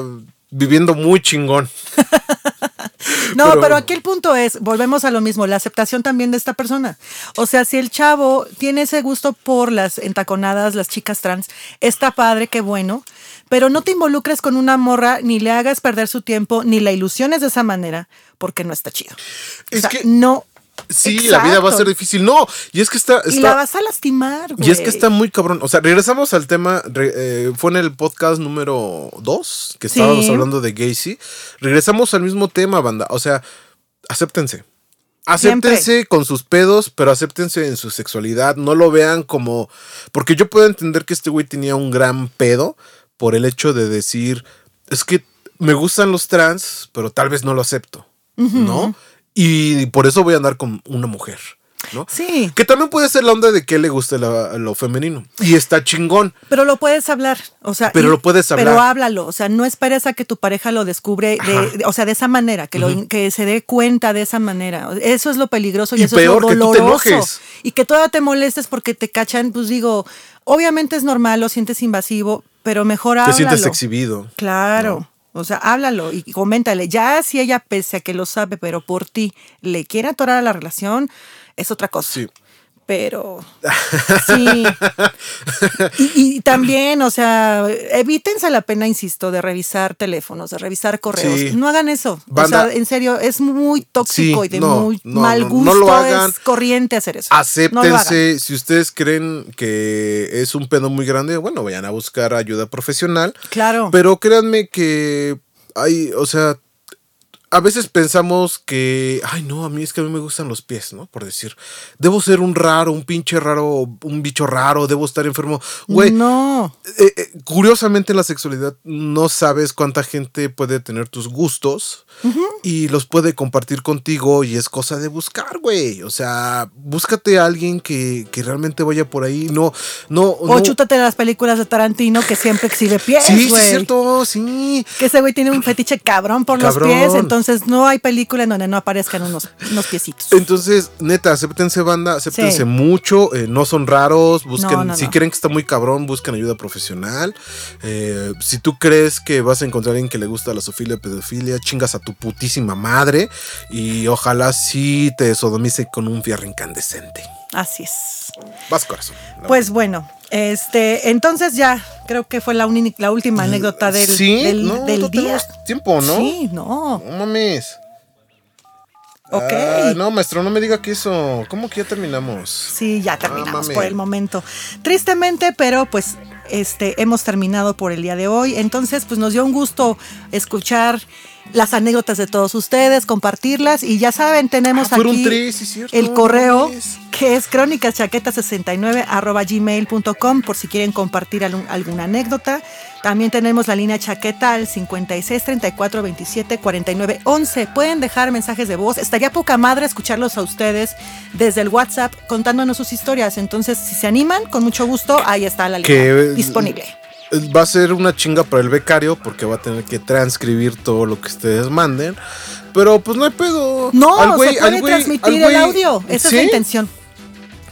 viviendo muy chingón. No, Pero- pero, aquí el punto es, volvemos a lo mismo, la aceptación también de esta persona. O sea, si el chavo tiene ese gusto por las entaconadas, las chicas trans, está padre, qué bueno, pero no te involucres con una morra, ni le hagas perder su tiempo, ni la ilusiones de esa manera, porque no está chido. O Es sea, que- no. Sí, la vida va a ser difícil. No, y es que está... Y la vas a lastimar, güey. Y es que está muy cabrón. O sea, regresamos al tema. re- eh, fue en el podcast número 2 que Sí. estábamos hablando de Gacy. Regresamos al mismo tema, banda. O sea, acéptense. Acéptense Siempre. con sus pedos, pero acéptense en su sexualidad. No lo vean como. Porque yo puedo entender que este güey tenía un gran pedo por el hecho de decir: Es que me gustan los trans, pero tal vez no lo acepto. ¿No? Y por eso voy a andar con una mujer. ¿no? Sí. Que también puede ser la onda de que le guste la- lo femenino. Y está chingón. Pero lo puedes hablar, o sea, Pero lo puedes hablar. Pero háblalo, o sea, no esperes a que tu pareja lo descubre, de, de- o sea, de esa manera, que, lo, que se dé cuenta de esa manera. Eso es lo peligroso y, Y eso peor, es que lo tú te doloroso. enojes. Y que todavía te molestes porque te cachan, pues digo, obviamente es normal, lo sientes invasivo, pero mejor Te háblalo. sientes exhibido. Claro. O sea, háblalo y coméntale. Ya si ella, pese a que lo sabe, pero por ti le quiere atorar a la relación, es otra cosa. Sí. Pero sí. Y, y también, o sea, evítense la pena, insisto, de revisar teléfonos, de revisar correos. Sí. No hagan eso. Banda- o sea, en serio, es muy tóxico Sí, y de no, muy no, mal gusto. no lo hagan. Es corriente hacer eso. Acéptense. si ustedes creen que es un pedo muy grande, bueno, vayan a buscar ayuda profesional. Claro. Pero créanme que hay, o sea, a veces pensamos que, ay, no, a mí es que a mí me gustan los pies, ¿no? Por decir, debo ser un raro, un pinche raro, un bicho raro, debo estar enfermo. Güey, no. eh, eh, curiosamente en la sexualidad no sabes cuánta gente puede tener tus gustos y los puede compartir contigo y es cosa de buscar, güey. O sea, búscate a alguien que, que realmente vaya por ahí. No, no. O no. chútate las películas de Tarantino que siempre exhibe pies, Sí, sí, es cierto, sí. Que ese güey tiene un fetiche cabrón por Cabrón. los pies, entonces Entonces no hay película en donde no aparezcan unos, unos piecitos. Entonces, neta, acéptense banda, acéptense Sí. mucho, eh, no son raros, busquen, No, no, si no. creen que está muy cabrón, busquen ayuda profesional. Eh, si tú crees que vas a encontrar a alguien que le gusta la sofilia pedofilia, chingas a tu putísima madre y ojalá sí te sodomice con un fierro incandescente. Así es. Vas corazón. Pues bueno, este, entonces ya creo que fue la, la última anécdota del, sí, del, no, del no día. tiempo, ¿no? Sí, no. No mames. Ok. Ay, no, maestro, no me diga que eso. ¿Cómo que ya terminamos? Sí, ya terminamos mame. por el momento. Tristemente, pero pues este hemos terminado por el día de hoy. Entonces, pues nos dio un gusto escuchar las anécdotas de todos ustedes, compartirlas y ya saben, tenemos Ah, aquí tres, sí, cierto, el correo que es crónicaschaqueta69 arroba gmail.com por si quieren compartir algún- alguna anécdota. También tenemos la línea chaqueta al 56 34 27 49 11. Pueden dejar mensajes de voz. Estaría poca madre escucharlos a ustedes desde el WhatsApp contándonos sus historias. Entonces, si se animan, con mucho gusto, ahí está la línea Que- disponible. Va a ser una chinga para el becario porque va a tener que transcribir todo lo que ustedes manden. Pero pues no hay pedo. No, Al güey- se puede al güey- transmitir al güey- el audio. Esa es la intención.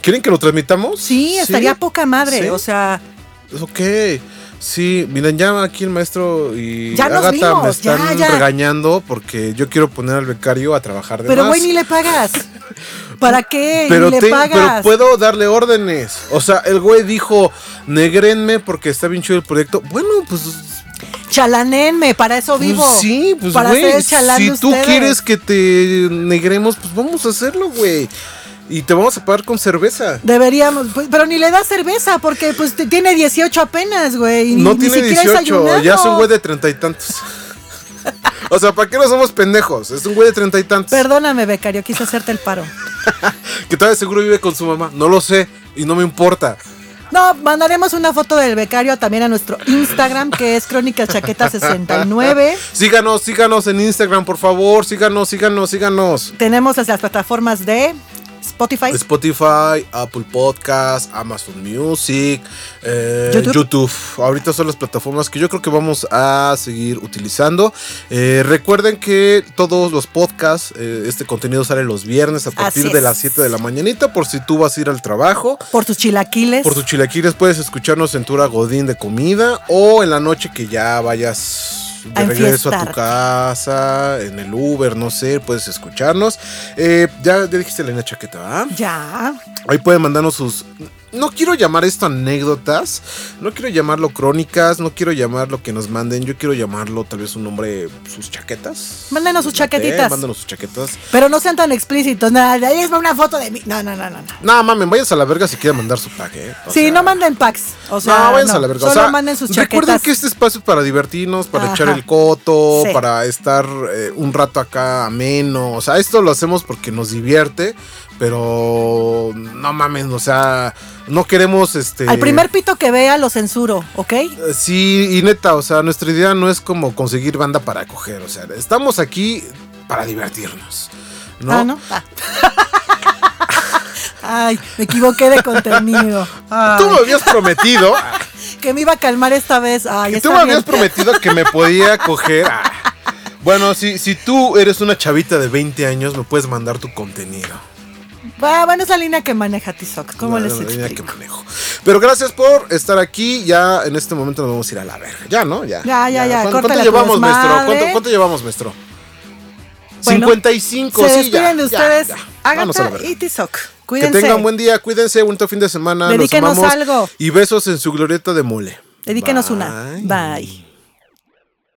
¿Quieren que lo transmitamos? Sí, estaría poca madre. Sí. O sea, Ok. Sí, miren, ya aquí el maestro y Ya Agatha me vimos, están ya. regañando porque yo quiero poner al becario a trabajar de pero más. güey, ni le pagas. ¿Para qué? pero, ni le te- pero puedo darle órdenes. O sea, el güey dijo, negrenme porque está bien chido el proyecto. Bueno, pues Chalanenme, para eso vivo. Pues sí, pues para güey, hacer el chalán si de tú quieres que te negremos, pues vamos a hacerlo, güey. Y te vamos a pagar con cerveza. Deberíamos, pues, pero ni le da cerveza porque pues te- tiene 18 apenas, güey. ni- No ni tiene siquiera 18, desayunado. ya es un güey de treinta y tantos. o sea, ¿para qué no somos pendejos? Es un güey de treinta y tantos. Perdóname, becario, quise hacerte el paro. Que todavía seguro vive con su mamá. No lo sé y no me importa. No, mandaremos una foto del becario también a nuestro Instagram, que es Crónicas Chaqueta 69. Síganos, síganos en Instagram, por favor. Síganos, síganos, síganos. Tenemos las plataformas de Spotify, Spotify, Apple Podcast, Amazon Music, eh, YouTube. YouTube. Ahorita son las plataformas que yo creo que vamos a seguir utilizando. Eh, recuerden que todos los podcasts, eh, este contenido sale los viernes a partir de las 7 de la mañanita por si tú vas a ir al trabajo. por tus chilaquiles. Por tus chilaquiles puedes escucharnos en Tura Godín de comida o en la noche que ya vayas de regreso a tu casa, en el Uber, no sé, puedes escucharnos. Eh, ya, ya dijiste la chaqueta, ¿verdad? Ya. Ahí pueden mandarnos sus. No quiero llamar esto anécdotas, no quiero llamarlo crónicas, no quiero llamarlo que nos manden, yo quiero llamarlo tal vez un nombre, sus chaquetas. Mándenos sus Les chaquetitas. Mándanos sus chaquetas. Pero no sean tan explícitos, nada, ahí es una foto de mí. No, no, no, no. no. No, mamen, váyanse a la verga si quieren mandar su pack, ¿eh? O Sí, sea, no manden packs. O sea, no, váyanse no, a la verga. Solo o sea, manden sus recuerden chaquetas. que este espacio es para divertirnos, para Ajá. echar el coto, Sí. para estar eh, un rato acá ameno. O sea, esto lo hacemos porque nos divierte, pero no mamen, o sea, no queremos este. Al primer pito que vea lo censuro, ¿ok? Eh, Sí, y neta, o sea, nuestra idea no es como conseguir banda para coger, o sea, estamos aquí para divertirnos. ¿no? Ah, ¿no? Ah. Ay, me equivoqué de contenido. Ay, Tú me habías prometido, que me iba a calmar esta vez. Ay, tú me bien. habías prometido que me podía coger. Ah. Bueno, si, si tú eres una chavita de 20 años, me puedes mandar tu contenido. Ah, bueno, es la línea que maneja Tizoc. ¿Cómo La- les la línea que manejo. Pero gracias por estar aquí. Ya en este momento nos vamos a ir a la verga. Ya, ¿no? Ya. Ya, ya, ya, ¿Cuánto, cuánto llevamos, maestro? ¿Cuánto, cuánto llevamos, maestro? Bueno, 55, Se sí, ya, de ustedes, ya. Agatha y Tizoc. Que Cuídense. tengan buen día, cuídense, bonito fin de semana. los Dedíquenos amamos. algo. Y besos en su glorieta de mole. Dedíquenos Bye. una. Bye.